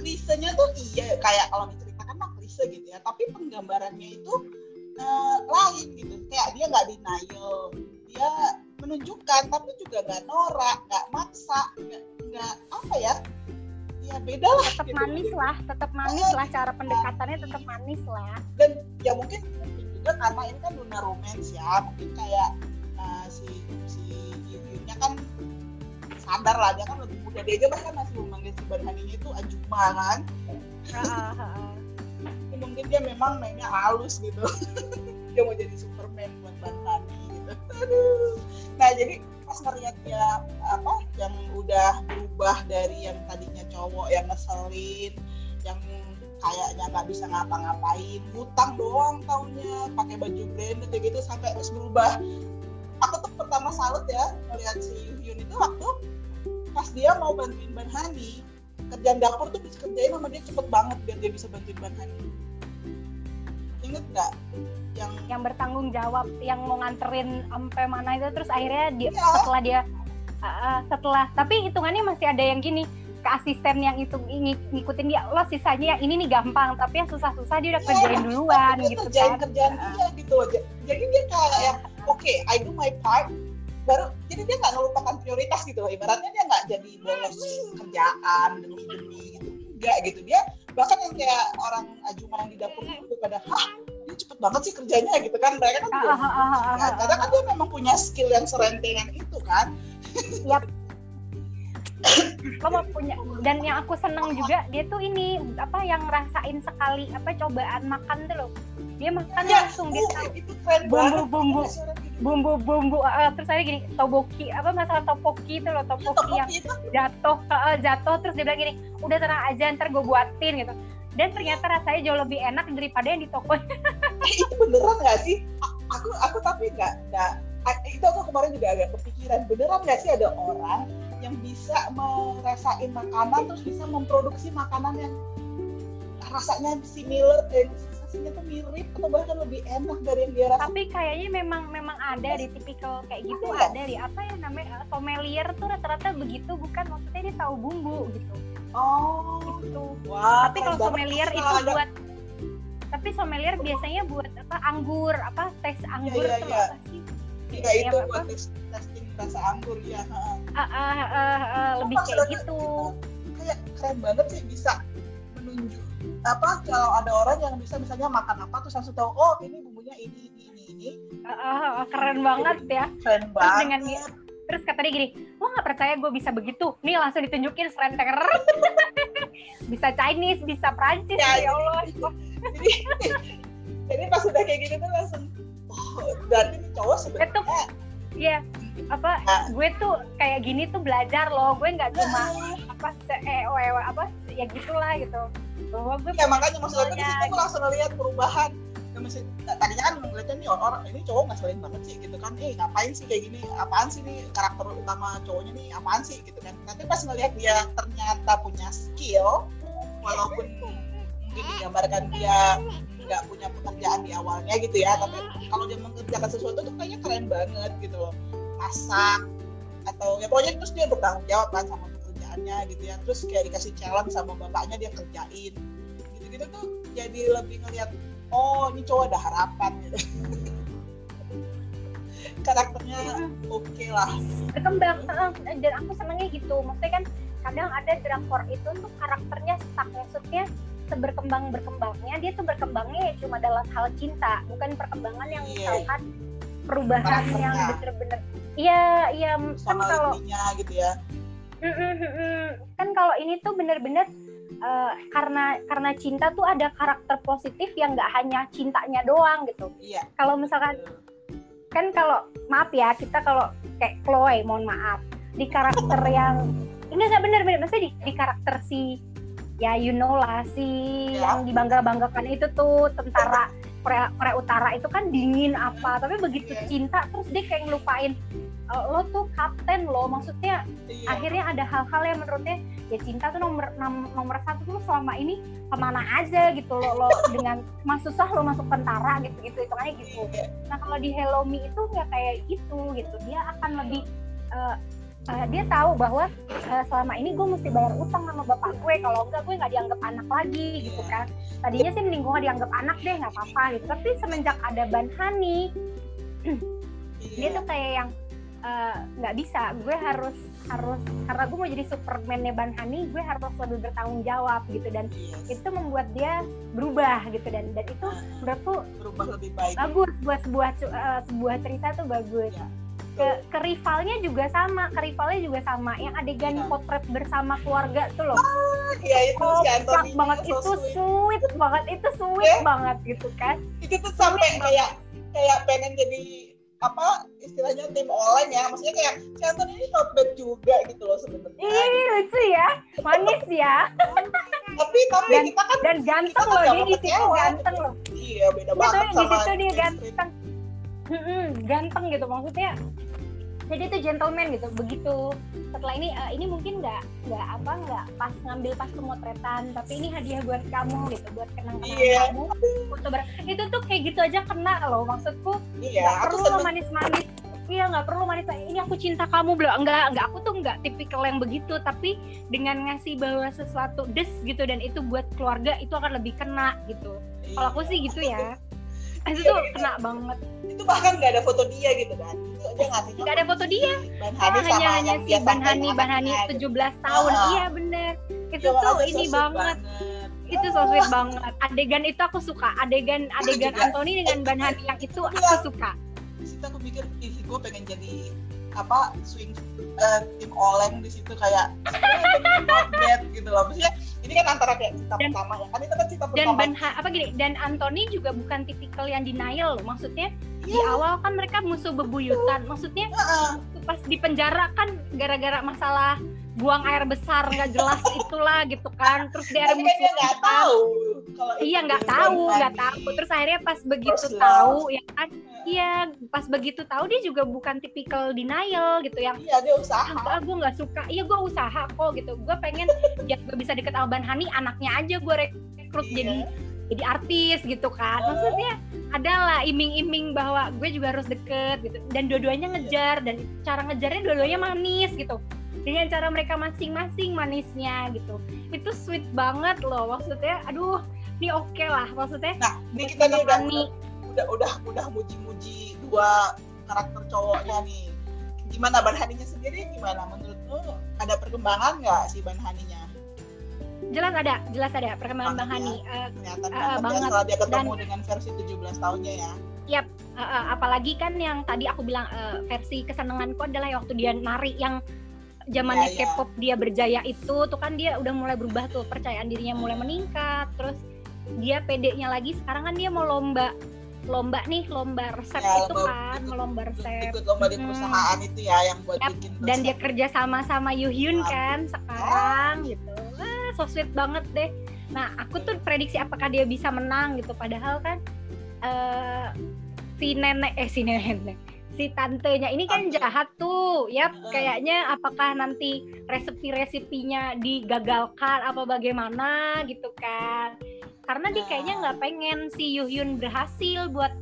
klisenya tuh iya kayak kalau diceritakan mah klise gitu ya. Tapi penggambarannya itu eh, lain gitu. Kayak dia nggak denial. Dia menunjukkan tapi juga nggak norak nggak maksa nggak apa ya? Ya beda lah tetap gitu. manis lah tetap manis lah cara pendekatannya tetap manis lah. Dan ya mungkin mungkin juga karena ini kan dunia romance ya mungkin kayak eh, si si Yuhyunnya kan sadar lah dia kan lebih muda. Dia aja bahkan masih memanggil si Barhaninya itu Ajuma kan? Mungkin dia memang mainnya halus gitu. Dia mau jadi Superman buat Barhani gitu. Aduh. Nah jadi pas ngeliat dia apa yang udah berubah dari yang tadinya cowok yang ngeselin yang kayaknya nggak bisa ngapa-ngapain hutang doang tahunnya pakai baju branded kayak gitu sampai terus berubah. Aku tuh pertama salut ya melihat si Hyun itu waktu pas dia mau bantuin Ban Hani kerjaan dapur tuh bisa kerjain sama dia cepet banget biar dia bisa bantuin Ban Hani. Inget nggak yang yang bertanggung jawab yang mau nganterin sampai mana itu terus akhirnya dia Iya. setelah dia uh, setelah tapi hitungannya masih ada yang gini ke asisten yang itu ng- ngikutin dia lo sisanya yang ini nih gampang tapi yang susah-susah dia udah Iya, kerjain duluan dia gitu kerjain kan. kerjaan dia gitu loh Ja- jadi dia kayak yang oke I do my part baru jadi dia nggak melupakan prioritas gitu loh. Ibaratnya dia nggak jadi bolos kerjaan demi demi gitu enggak gitu. Dia bahkan yang kayak orang ajuma yang di dapur itu pada hah dia cepet banget sih kerjanya gitu kan. Mereka kan Ah, ah, ah, ah, ah, Ya, ah, karena kan dia memang punya skill yang serentengan itu kan. Lo mau punya dan yang aku seneng juga dia tuh ini apa yang ngerasain sekali apa cobaan makan tuh loh. Dia makan Ya, langsung dia uh, tahu. Ada suara gitu. bumbu-bumbu uh, terus ada gini toboki apa masalah topoki itu loh Ya, topoki yang tteokbokki itu. jatuh uh, jatuh terus dia bilang gini udah tenang aja ntar gue buatin gitu dan ternyata rasanya jauh lebih enak daripada yang di toko itu beneran nggak sih? Aku aku tapi nggak nggak. Itu aku kemarin juga agak kepikiran. Beneran nggak sih ada orang yang bisa merasain makanan terus bisa memproduksi makanan yang rasanya similar eh, sensasinya tuh mirip atau bahkan lebih enak dari yang dia rasain tapi kayaknya memang memang ada di tipikal kayak gitu. Ada. ada di apa ya namanya sommelier tuh rata-rata begitu. Bukan maksudnya dia tahu bumbu gitu oh gitu. Wah tapi kalau sommelier itu ada- buat tapi sommelier biasanya buat apa anggur apa tes anggur iya, tuh iya. apa sih? Ya itu buat tes- testing rasa anggur ya heeh. Ah, ah, ah, ah, lebih kayak gitu. itu kayak keren banget sih bisa menunjuk apa kalau ada orang yang bisa misalnya makan apa terus langsung tahu oh ini bumbunya ini ini ini ah, ah, keren banget ya. Keren Terus banget dengan dia- terus kata dia gini lo nggak percaya gue bisa begitu nih langsung ditunjukin serenteng bisa Chinese bisa Prancis Ya, ya, Allah jadi jadi pas udah kayak gitu tuh langsung oh berarti cowok sebenarnya Iya, apa Nah. gue tuh kayak gini tuh belajar loh. Gue nggak cuma apa eh, oh, apa ya gitulah gitu. Bahwa gue ya makanya maksud aku di situ langsung ngeliat perubahan Ya, mesti- nah, tadinya kan ngeliatnya nih orang ini cowok ngeselin banget sih gitu kan. Eh ngapain sih kayak gini? Apaan sih nih karakter utama cowoknya nih? Apaan sih? Gitu kan. Nanti pas ngeliat dia ternyata punya skill walaupun mungkin digambarkan dia nggak punya pekerjaan di awalnya gitu ya tapi kalau dia mengerjakan sesuatu tuh kayaknya keren banget gitu loh. Masak atau ya pokoknya terus dia bertanggung jawab kan sama pekerjaannya gitu ya. Terus kayak dikasih challenge sama bapaknya dia kerjain. Gitu-gitu tuh jadi lebih ngeliat oh ini cowok ada harapan. Gitu karakternya oke lah. Berkembang dan aku senengnya gitu. Maksudnya kan kadang ada drakor itu tuh karakternya stuck. Maksudnya seberkembang berkembangnya dia tuh berkembangnya ya cuma dalam hal cinta. Bukan perkembangan yang Iya. misalkan perubahan Karakternya. yang bener-bener iya iya. Kan kalau gitu ya. Kan kalau ini tuh bener-bener eh, karena karena cinta tuh ada karakter positif yang nggak hanya cintanya doang gitu. Iya. Kalau misalkan kan kalau maaf ya kita kalau kayak Chloe mohon maaf. Di karakter yang enggak enggak bener bener. Maksudnya di, di karakter si ya you know lah si Ya. yang dibangga banggakan itu tuh tentara Korea, Korea Utara itu kan dingin apa tapi begitu Iya. cinta terus dia kayak ngelupain "Eh, lo tuh kapten lo maksudnya iya akhirnya ada hal-hal yang menurutnya ya cinta tuh nomor nom- nomor satu tuh selama ini ke mana aja gitu lo lo dengan mas susah lo masuk tentara gitu gitu hitungannya gitu Iya. nah kalau di Hello Me itu nggak kayak gitu gitu dia akan lebih eh, eh, dia tahu bahwa eh, selama ini gue mesti bayar utang sama bapak gue. Kalau enggak gue nggak dianggap anak lagi gitu kan. Tadinya sih mending gue dianggap anak deh nggak apa-apa gitu. Tapi semenjak ada Ban Hani dia tuh kayak yang eh, nggak bisa. Gue harus harus karena gue mau jadi Superman-nya Ban Hani gue harus lebih bertanggung jawab gitu. Dan itu membuat dia berubah gitu. Dan dan itu menurutku berubah lebih baik. bagus buat sebuah eh, sebuah cerita tuh bagus. Ya. Ke ke rivalnya juga sama ke rivalnya juga sama. Yang adegan Iya. potret bersama keluarga tuh loh. Ya itu si komplak Anthony banget. so itu sweet. sweet banget. Itu sweet Ya. banget gitu kan. Itu tuh sampai kayak kayak pengen jadi apa istilahnya tim online ya. Maksudnya kayak si Anthony ini not bad juga gitu loh sebenarnya. Ih lucu ya. Manis ya. Tapi tapi Dan- kita kan dan ganteng kan loh dia di situ kecewa, ganteng loh. Iya beda banget tapi di sama situ dia ganteng Ganteng gitu maksudnya. Jadi itu gentleman gitu begitu. Setelah ini eh, ini mungkin nggak nggak apa nggak pas ngambil pas pemotretan tapi ini hadiah buat kamu gitu buat kenang-kenangan Iya. kamu foto bareng itu tuh kayak gitu aja kena loh maksudku. Iya nggak aku perlu lo seneng. manis-manis iya nggak perlu manis ini aku cinta kamu belum enggak enggak aku tuh enggak tipikal yang begitu tapi dengan ngasih bahwa sesuatu des gitu dan itu buat keluarga itu akan lebih kena gitu. Kalau aku sih gitu ya itu tuh kena banget. Itu bahkan nggak ada foto dia gitu kan itu aja ngasihnya Nggak ada foto dia. Ban Ah, Hani sama hanya hanya si dia Ban sampein Hani Ban Hani anaknya gitu. 17 tahun. Ah. iya bener. Itu Iya, tuh makanya so ini sweet banget. itu so sweet banget. Adegan itu aku suka. Adegan adegan. Anthony dengan Ban Hani yang itu aku Iya. suka. Di situ aku mikir ih gue pengen jadi apa swing eh, tim oleng di situ kayak sebenarnya not bad gitu loh. Maksudnya ini kan antara kayak cinta Dan- pertama ya kan? Itu kan cinta dan pertama. Ha- apa gini dan Anthony juga bukan tipikal yang denial loh. Maksudnya di Iya. awal kan mereka musuh bebuyutan. Maksudnya Heeh. pas di penjara kan gara-gara masalah buang air besar nggak jelas itulah gitu kan. Terus dia dia musuh nggak tahu iya nggak tahu nggak tahu. Terus akhirnya pas begitu love. tahu ya kan? Iya. Pas begitu tahu dia juga bukan tipikal denial gitu yang iya dia usaha. Enggak gue nggak suka. Iya gue usaha kok gitu. Gue pengen ya gue bisa deket sama Ban Hani anaknya aja gue rekrut Iya. jadi jadi artis gitu kan. Maksudnya adalah iming-iming bahwa gue juga harus deket gitu. Dan dua-duanya Iya. ngejar dan cara ngejarnya dua-duanya manis gitu dengan cara mereka masing-masing manisnya gitu. Itu sweet banget loh maksudnya aduh ini oke lah maksudnya nah ini kita nih udah Hani udah udah udah muji-muji dua karakter cowoknya nih. Gimana Ban Haninya sendiri gimana? Menurut lu ada perkembangan nggak si Ban Haninya? Jelas ada jelas ada perkembangan Bang Hani Eh, ternyata Ah, banget setelah dia ketemu dengan versi 17 tahunnya ya. Eh, eh, apalagi kan yang tadi aku bilang eh, versi kesenanganku adalah waktu dia nari yang zamannya Iya, iya. K-pop dia berjaya itu tuh kan dia udah mulai berubah tuh percayaan dirinya mulai meningkat terus dia pedenya lagi sekarang kan dia mau lomba lomba nih lomba resep ya, itu kan ikut, lomba resep ikut lomba di perusahaan hmm. itu ya yang buat yep. bikin resep. dan dia kerja sama sama Yuhyun ya. kan sekarang ya. gitu wah so sweet banget deh nah aku tuh prediksi apakah dia bisa menang gitu padahal kan uh, si nenek eh si nenek si tantenya. Ini kan jahat tuh. Ya kayaknya apakah nanti resepi-resepinya digagalkan apa bagaimana gitu kan. Karena dia kayaknya nggak pengen si Yuhyun berhasil buat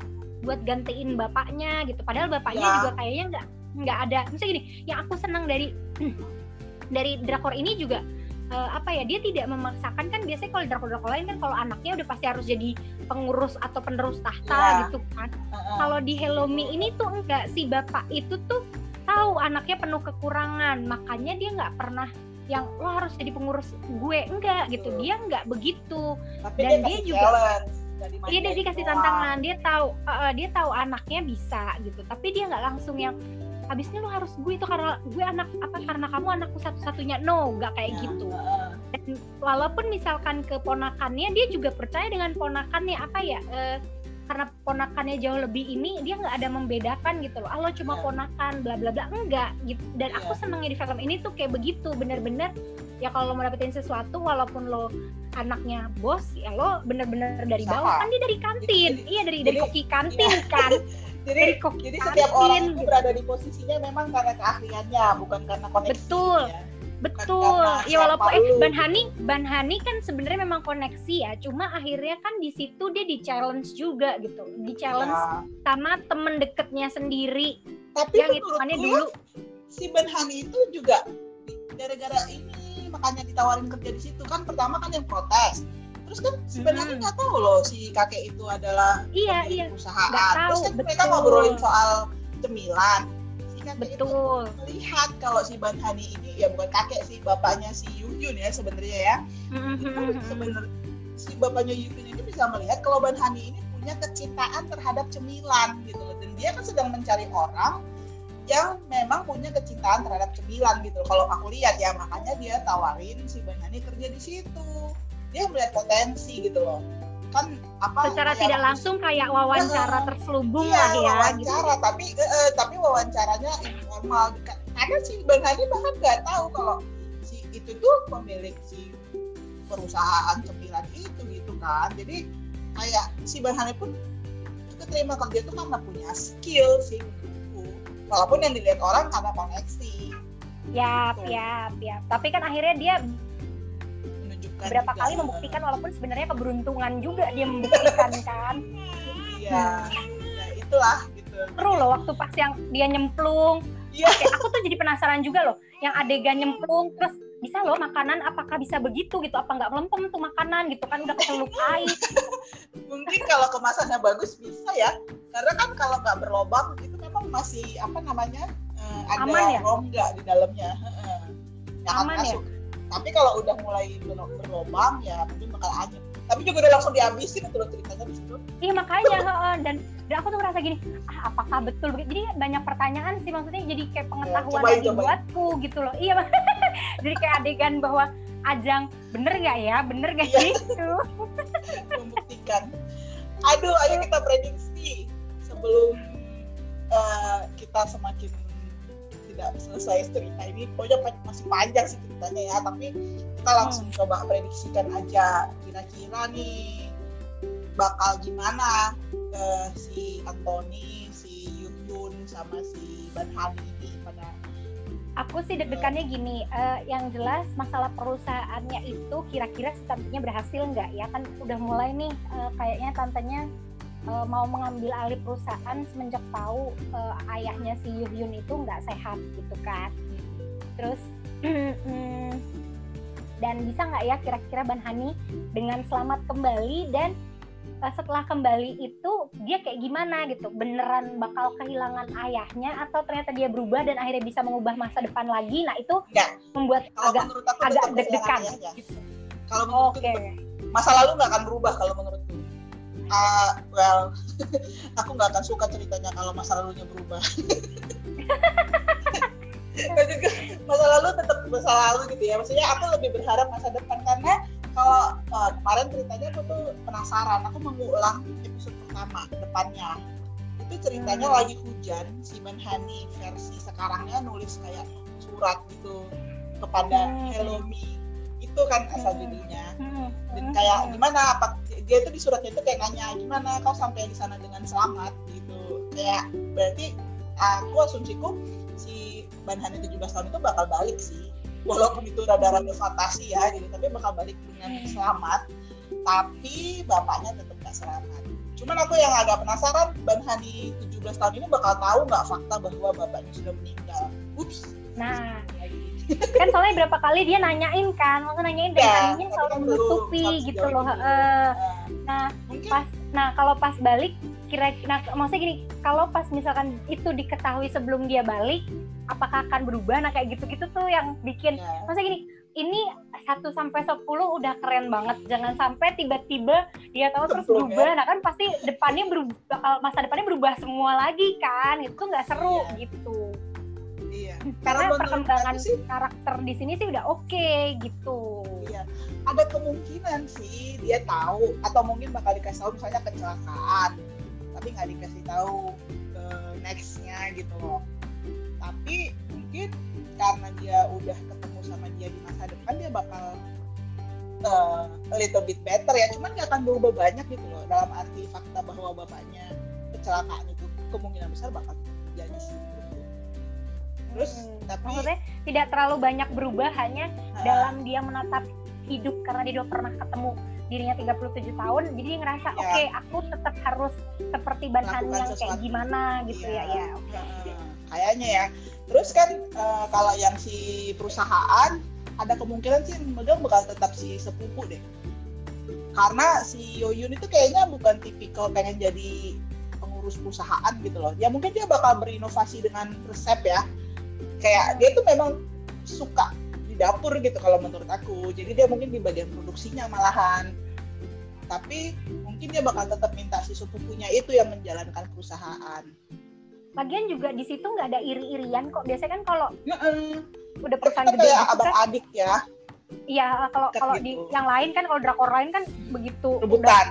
buat gantiin bapaknya gitu. Padahal bapaknya ya. juga kayaknya nggak nggak ada. Misalnya gini yang aku senang dari dari drakor ini juga uh, apa ya dia tidak memaksakan kan biasanya kalau drakor-drakor lain kan kalau anaknya udah pasti harus jadi pengurus atau penerus tahta yeah. gitu kan. Uh-uh. Kalau di Hello Me ini tuh enggak si bapak itu tuh tahu anaknya penuh kekurangan, makanya dia nggak pernah yang lo harus jadi pengurus gue enggak gitu. Dia enggak begitu. Tapi Dan dia, dia juga Iya dia dikasih tantangan, dia tahu uh, dia tahu anaknya bisa gitu. Tapi dia nggak langsung yang habisnya lo harus gue itu karena gue anak apa karena kamu anakku satu-satunya. No nggak kayak ya, gitu. dan walaupun misalkan ke ponakannya dia juga percaya dengan ponakannya. Apa ya uh, karena ponakannya jauh lebih ini dia nggak ada membedakan gitu loh. Ah lo cuma ya. ponakan bla bla bla. Enggak gitu. Dan ya. aku senangnya di film ini tuh kayak begitu bener-bener. Ya kalau lo mau dapetin sesuatu walaupun lo anaknya bos ya lo bener-bener dari bawah. Kan dia dari kantin. Jadi, iya dari jadi, dari koki kantin iya. kan. Jadi jadi setiap orang itu berada di posisinya memang karena keahliannya bukan karena koneksi betul betul. Ya walaupun eh Ban Hani Ban Hani kan sebenarnya memang koneksi ya. Cuma akhirnya kan di situ dia di challenge juga gitu. Di challenge ya. sama temen deketnya sendiri. Tapi yang hitungannya dulu. si Ban Hani itu juga gara-gara ini makanya ditawarin kerja di situ. Kan pertama kan yang protes. Terus kan sebenarnya nggak hmm. tahu loh si kakek itu adalah iya, iya. perusahaan. Tahu, terus kan betul. mereka ngobrolin soal cemilan si kakek betul. itu melihat kalau si Ban Hani ini ya bukan kakek sih bapaknya si Yuyun ya sebenarnya ya mm-hmm. itu hmm, hmm, sebenarnya si bapaknya Yuyun ini bisa melihat kalau Ban Hani ini punya kecintaan terhadap cemilan gitu loh dan dia kan sedang mencari orang yang memang punya kecintaan terhadap cemilan gitu. Kalau aku lihat ya makanya dia tawarin si Ban Hani kerja di situ dia melihat potensi gitu loh kan apa secara tidak langsung kayak wawancara uh, terselubung iya, lah ya wawancara gitu. tapi uh, tapi wawancaranya informal karena si bang Hani bahkan nggak tahu kalau si itu tuh pemilik si perusahaan cemilan itu gitu kan jadi kayak si bang Hani pun keterima kerja itu karena punya skill sih walaupun yang dilihat orang karena koneksi Yap, gitu. yap, yap. Tapi kan akhirnya dia beberapa kali membuktikan walaupun sebenarnya keberuntungan juga dia membuktikan kan? Iya ya itulah gitu. Seru loh waktu pas yang dia nyemplung. Iya. Oke, aku tuh jadi penasaran juga loh, yang adegan nyemplung terus bisa loh makanan apakah bisa begitu gitu? Apa nggak melempem tuh makanan gitu kan? Udah kecelup air. Mungkin kalau kemasannya bagus bisa ya karena kan kalau nggak berlobang itu memang masih apa namanya uh, ada Aman ya? rongga di dalamnya uh, aman ya tapi kalau udah mulai berlobang ya mungkin bakal anyep tapi juga udah langsung dihabisin itu loh ceritanya di situ iya makanya dan dan aku tuh merasa gini ah apakah betul begitu? Jadi banyak pertanyaan sih maksudnya jadi kayak ya, pengetahuan ya, yang dibuatku gitu loh. Iya jadi kayak adegan bahwa Ajang bener nggak ya? Bener nggak iya. gitu. Membuktikan. Aduh ayo kita prediksi. Sebelum uh, kita semakin tidak selesai cerita ini pokoknya masih panjang sih ceritanya ya tapi kita langsung hmm. coba prediksikan aja kira-kira nih bakal gimana uh, si Anthony, si Yun sama si Ban Hani ini pada aku sih deg-degannya gini uh, yang jelas masalah perusahaannya itu kira-kira si tantenya berhasil nggak ya kan udah mulai nih uh, kayaknya tantenya uh, mau mengambil alih perusahaan semenjak tahu uh, ayahnya si Yuhyun itu nggak sehat gitu kan terus dan bisa nggak ya kira-kira Ban Hani dengan selamat kembali dan uh, setelah kembali itu dia kayak gimana gitu beneran bakal kehilangan ayahnya atau ternyata dia berubah dan akhirnya bisa mengubah masa depan lagi nah itu ya. membuat kalau agak agak deg-degan gitu. kalau menurutku okay. masa lalu nggak akan berubah kalau menurutku uh, well aku nggak akan suka ceritanya kalau masa lalunya berubah. Juga masa lalu tetap masa lalu gitu ya. Maksudnya aku lebih berharap masa depan karena kalau uh, kemarin ceritanya aku tuh penasaran. Aku mengulang episode pertama depannya. Itu ceritanya Hmm. lagi hujan si Benhani versi sekarangnya nulis kayak surat gitu kepada Hmm. Hello Me itu kan asal Hmm. judulnya Hmm, dan hmm, kayak gimana apa dia itu di suratnya itu kayak nanya gimana kau sampai di sana dengan selamat? gitu. Kayak berarti aku asumsiku si Banhani 17 tahun itu bakal balik sih. Walaupun itu rada-rada fantasi ya gitu tapi bakal balik dengan selamat. Tapi bapaknya tetap gak selamat. Cuman aku yang agak penasaran Banhani 17 tahun ini bakal tahu nggak fakta bahwa bapaknya sudah meninggal? Ups. Nah, kan soalnya berapa kali dia nanyain kan, maksudnya nanyain dan Ya, nanyain selalu menutupi gitu loh. heeh. Nah, mungkin pas nah kalau pas balik kira nah maksudnya gini, kalau pas misalkan itu diketahui sebelum dia balik, apakah akan berubah? Nah, kayak gitu-gitu tuh yang bikin ya, maksudnya gini, ini 1 sampai 10 udah keren banget. Jangan sampai tiba-tiba dia tahu terus ya. berubah. Nah, kan pasti depannya berubah masa depannya berubah semua lagi kan. Itu nggak seru Iya. gitu. Karena perkembangan sih karakter di sini sih udah oke gitu. Iya, ada kemungkinan sih dia tahu atau mungkin bakal dikasih tahu misalnya kecelakaan, tapi nggak dikasih tahu ke nextnya gitu loh. Tapi mungkin karena dia udah ketemu sama dia di masa depan dia bakal uh, a little bit better ya. Cuman nggak akan berubah banyak gitu loh dalam arti fakta bahwa bapaknya kecelakaan itu kemungkinan besar bakal. Terus Hmm. tapi Maksudnya tidak terlalu banyak berubah hanya nah, dalam dia menatap hidup karena dia udah pernah ketemu dirinya 37 tahun jadi dia ngerasa Ya. oke aku tetap harus seperti Banhan Melakukan yang kayak sesuatu. gimana gitu Iya. ya ya Heeh, kayaknya ya. Terus kan eh, kalau yang si perusahaan ada kemungkinan sih megang bakal tetap si sepupu deh. Karena si Yoyun itu kayaknya bukan tipikal pengen jadi pengurus perusahaan gitu loh. Ya mungkin dia bakal berinovasi dengan resep ya. Kayak dia tuh memang suka di dapur gitu kalau menurut aku. Jadi dia mungkin di bagian produksinya malahan. Tapi mungkin dia bakal tetap minta si sepupunya itu yang menjalankan perusahaan. lagian juga di situ nggak ada iri-irian kok biasanya kan kalau Heeh. udah Mereka perusahaan kan gede kayak gitu abang kan adik ya, iya kalau kalau gitu. di yang lain kan kalau drakor lain kan begitu udah- rebutan.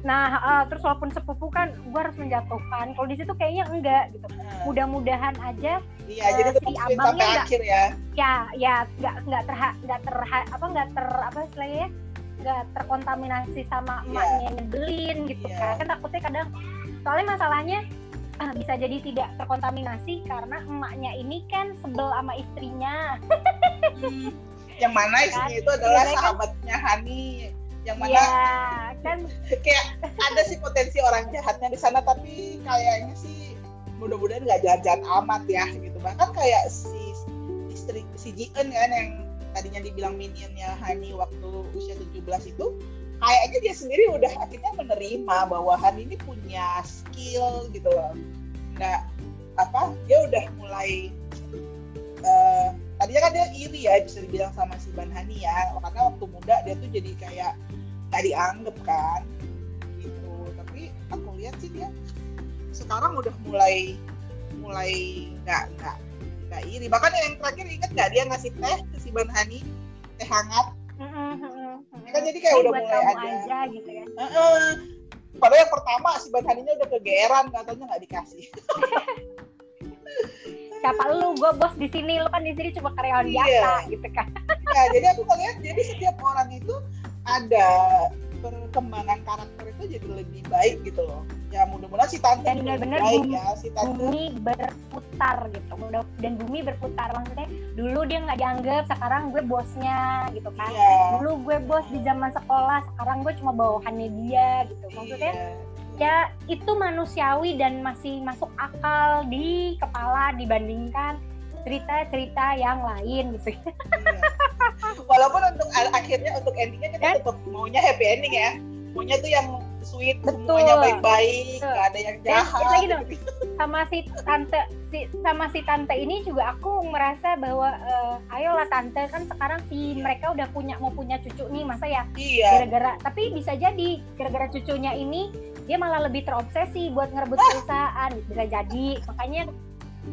Nah eh, terus walaupun sepupu kan gua harus menjatuhkan. Kalau di situ kayaknya enggak gitu. Nah, mudah-mudahan aja Iya, eh, jadi si tetap sweet abangnya sampai nggak- akhir ya. ya ya nggak nggak terha nggak terha apa nggak ter apa istilahnya ya? Nggak terkontaminasi sama Iya. emaknya yang nyebelin gitu Iya. kan. Kan takutnya kadang soalnya masalahnya ah, bisa jadi tidak terkontaminasi karena emaknya ini kan sebel sama istrinya. Hmm, Yang mana istrinya itu adalah Biasanya kan- sahabatnya Hani. Yang mana ya kan kayak ada sih potensi orang jahatnya di sana, tapi kayaknya sih mudah-mudahan nggak jahat-jahat amat ya gitu. Bahkan kayak si istri si Jian kan yang tadinya dibilang minionnya Hani waktu usia 17 itu kayaknya dia sendiri udah akhirnya menerima bahwa Hani ini punya skill gitu loh nggak apa dia udah mulai eh, tadinya kan dia iri ya bisa dibilang sama si Ban Hani ya. Karena waktu muda dia tuh jadi kayak nggak dianggap kan gitu. Tapi aku lihat sih dia sekarang udah mulai mulai nggak nggak nggak iri. Bahkan yang terakhir inget nggak dia ngasih teh ke si Ban Hani teh hangat. Ya kan jadi kayak udah mulai ada- aja gitu ya. Heeh. Padahal yang pertama si Ban Haninya udah kegeeran katanya nggak dikasih. siapa lu gue bos di sini lu kan di sini cuma karyawan Iya. biasa gitu kan Ya, jadi aku ngeliat jadi setiap orang itu ada perkembangan karakter itu jadi lebih baik gitu loh. Ya mudah-mudahan si tante Dan benar-benar bumi- ya si tante. bumi berputar gitu Mudah- dan bumi berputar maksudnya dulu dia nggak dianggap sekarang gue bosnya gitu kan Iya. dulu gue bos di zaman sekolah sekarang gue cuma bawahannya dia gitu maksudnya Iya. Ya itu manusiawi dan masih masuk akal di kepala dibandingkan cerita-cerita yang lain gitu Iya. Walaupun untuk akhirnya untuk endingnya kita Kan? tetap maunya happy ending ya. Maunya tuh yang sweet, Betul. semuanya baik-baik, nggak ada yang Dan jahat. itu lagi dong. sama si tante si sama si tante ini juga aku merasa bahwa eh, ayolah tante kan sekarang si Iya. mereka udah punya mau punya cucu nih masa ya Iya. gara-gara tapi bisa jadi gara-gara cucunya ini dia malah lebih terobsesi buat ngerebut Ah. perusahaan bisa jadi makanya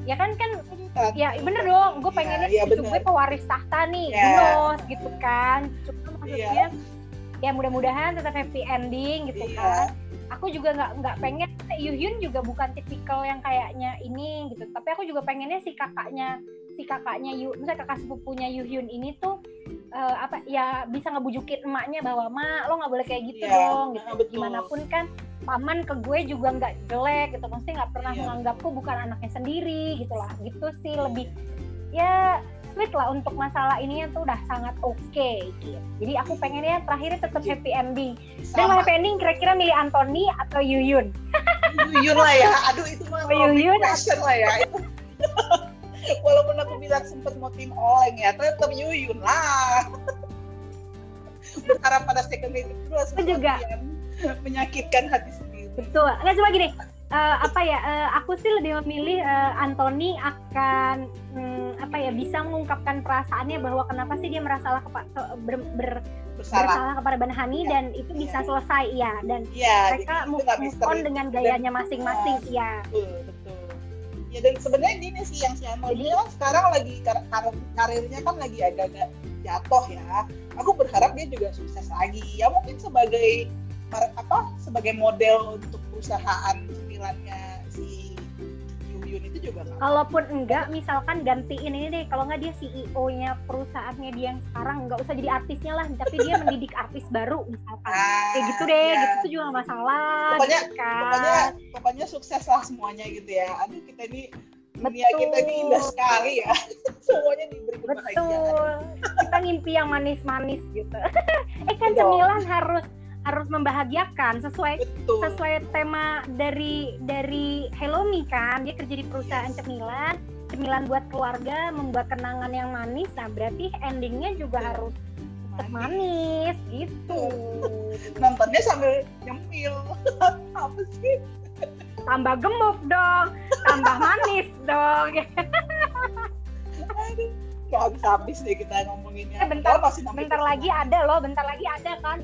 ya kan kan ya bener dong gue Iya, pengennya iya, cucu bener. gue pewaris tahta nih Iya. Dinos gitu kan cuma maksudnya Iya. ya mudah-mudahan tetap happy ending gitu Iya. kan aku juga nggak nggak pengen Yuhyun juga bukan tipikal yang kayaknya ini gitu tapi aku juga pengennya si kakaknya si kakaknya Yu, misalnya kakak sepupunya Yuhyun ini tuh uh, apa ya bisa ngebujukin emaknya bahwa mak lo nggak boleh kayak gitu yeah, dong gitu betul. gimana pun kan paman ke gue juga nggak jelek gitu maksudnya nggak pernah yeah. menganggapku bukan anaknya sendiri gitulah gitu sih lebih ya sweet lah untuk masalah ini tuh udah sangat oke okay, gitu. Jadi aku pengennya terakhirnya tetap iya. happy ending. Dan happy ending kira-kira milih Anthony atau Yuyun? Yuyun lah ya. Aduh itu mah oh, Yuyun question lah ya. Walaupun aku bilang sempet mau tim Oleng ya, tetap Yuyun lah. Berharap pada second itu juga menyakitkan hati sendiri. Betul. Nggak cuma gini, uh, apa ya uh, aku sih lebih memilih uh, Anthony akan um, apa ya bisa mengungkapkan perasaannya bahwa kenapa sih dia merasa kepa- ber, ber, bersalah. bersalah kepada Banhani ya. dan itu ya. bisa selesai ya dan ya, mereka move, move on dengan gayanya masing-masing ya betul betul ya dan sebenarnya ini sih yang si Anthony kan sekarang lagi kar kar karirnya kan lagi agak-agak jatuh ya aku berharap dia juga sukses lagi ya mungkin sebagai apa sebagai model untuk perusahaan cemilannya si Yuyun itu juga kan? Kalaupun enggak, misalkan gantiin ini deh, kalau enggak dia CEO-nya perusahaannya dia yang sekarang nggak usah jadi artisnya lah, tapi dia mendidik artis baru misalkan, ah, kayak gitu deh, ya. gitu tuh juga gak masalah. Pokoknya, gitu kan. pokoknya, pokoknya sukses lah semuanya gitu ya. Aduh kita ini dunia Betul. kita ini indah sekali ya semuanya diberi kebahagiaan Betul. kita ngimpi yang manis-manis gitu eh kan cemilan harus harus membahagiakan sesuai Betul. sesuai tema dari dari Hello Me kan? Dia kerja di perusahaan yes. cemilan cemilan buat keluarga membuat kenangan yang manis. Nah berarti endingnya juga Betul. harus tetap manis. gitu. Nontonnya sambil nyemil apa sih? Tambah gemuk dong tambah manis dong. Gak habis-habis deh kita ngomonginnya. Eh, bentar, bentar lagi ada loh, bentar lagi ada kan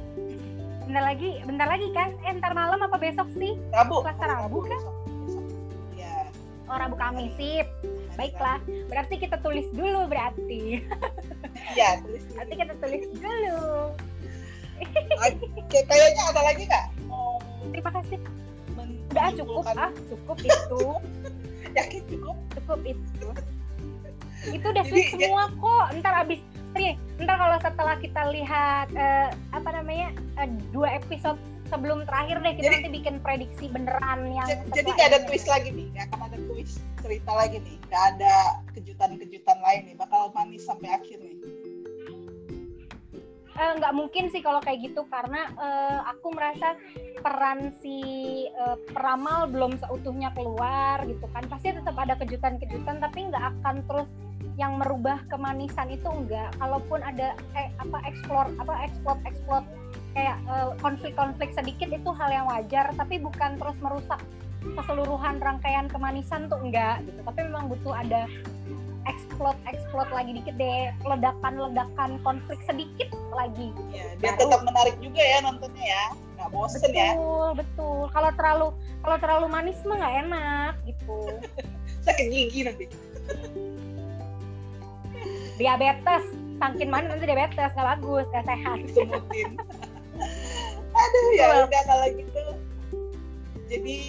bentar lagi bentar lagi kan? Eh ntar malam apa besok sih? Rabu. Selasa Rabu, Rabu kan? Iya. oh Rabu Kamis sip. Baiklah. Berarti kita tulis dulu berarti. Iya tulis dulu. berarti kita tulis dulu. Kayaknya ada lagi nggak? Oh, terima kasih. Udah cukup ah cukup itu. Yakin cukup? Cukup itu. Itu udah sweet semua kok. Ntar abis nih ntar kalau setelah kita lihat uh, apa namanya uh, dua episode sebelum terakhir deh kita jadi, nanti bikin prediksi beneran yang jadi nggak ada twist lagi nih nggak akan ada twist cerita lagi nih. Nggak ada kejutan-kejutan lain nih bakal manis sampai akhir nih. Eh, nggak uh, mungkin sih kalau kayak gitu karena uh, aku merasa peran si uh, peramal belum seutuhnya keluar gitu kan. Pasti tetap ada kejutan-kejutan tapi nggak akan terus yang merubah kemanisan itu enggak. Kalaupun ada eh, apa explore apa explore explore kayak uh, konflik-konflik sedikit itu hal yang wajar tapi bukan terus merusak keseluruhan rangkaian kemanisan tuh enggak gitu. Tapi memang butuh ada explode explode lagi dikit deh ledakan ledakan konflik sedikit lagi. Ya, biar tetap menarik juga ya nontonnya ya nggak bosen betul, ya. Betul betul. Kalau terlalu kalau terlalu manis mah nggak enak gitu. Sakit gigi nanti diabetes. Sangkin mana nanti diabetes nggak bagus nggak sehat. Aduh ya udah kalau gitu. Jadi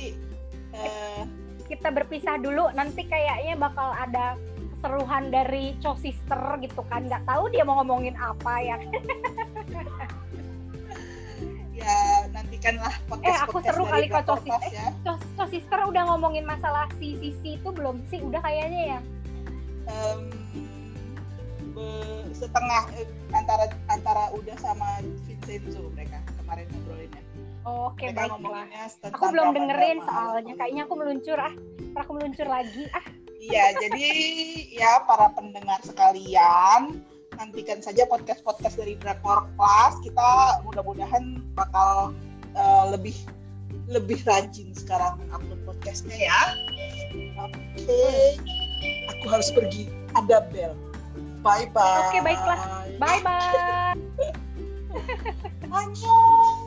uh... kita berpisah dulu nanti kayaknya bakal ada seruhan dari Co Sister gitu kan. Nggak tahu dia mau ngomongin apa ya. Ya nantikanlah podcast eh aku seru kali kok Co Sister ya. Co Sister udah ngomongin masalah si Sisi itu belum sih? Udah kayaknya ya? Um, setengah eh, antara antara udah sama Vincenzo mereka kemarin ngobrolinnya. Oke okay, baiklah. Aku belum dengerin soalnya kayaknya aku meluncur ah. Aku meluncur lagi ah. Iya, jadi ya para pendengar sekalian, nantikan saja podcast-podcast dari Drakor Class. Kita mudah-mudahan bakal uh, lebih lebih rajin sekarang upload podcastnya ya. Oke, okay. aku harus pergi. Ada bel. Bye bye. Oke, baiklah. Bye bye. Annyeong.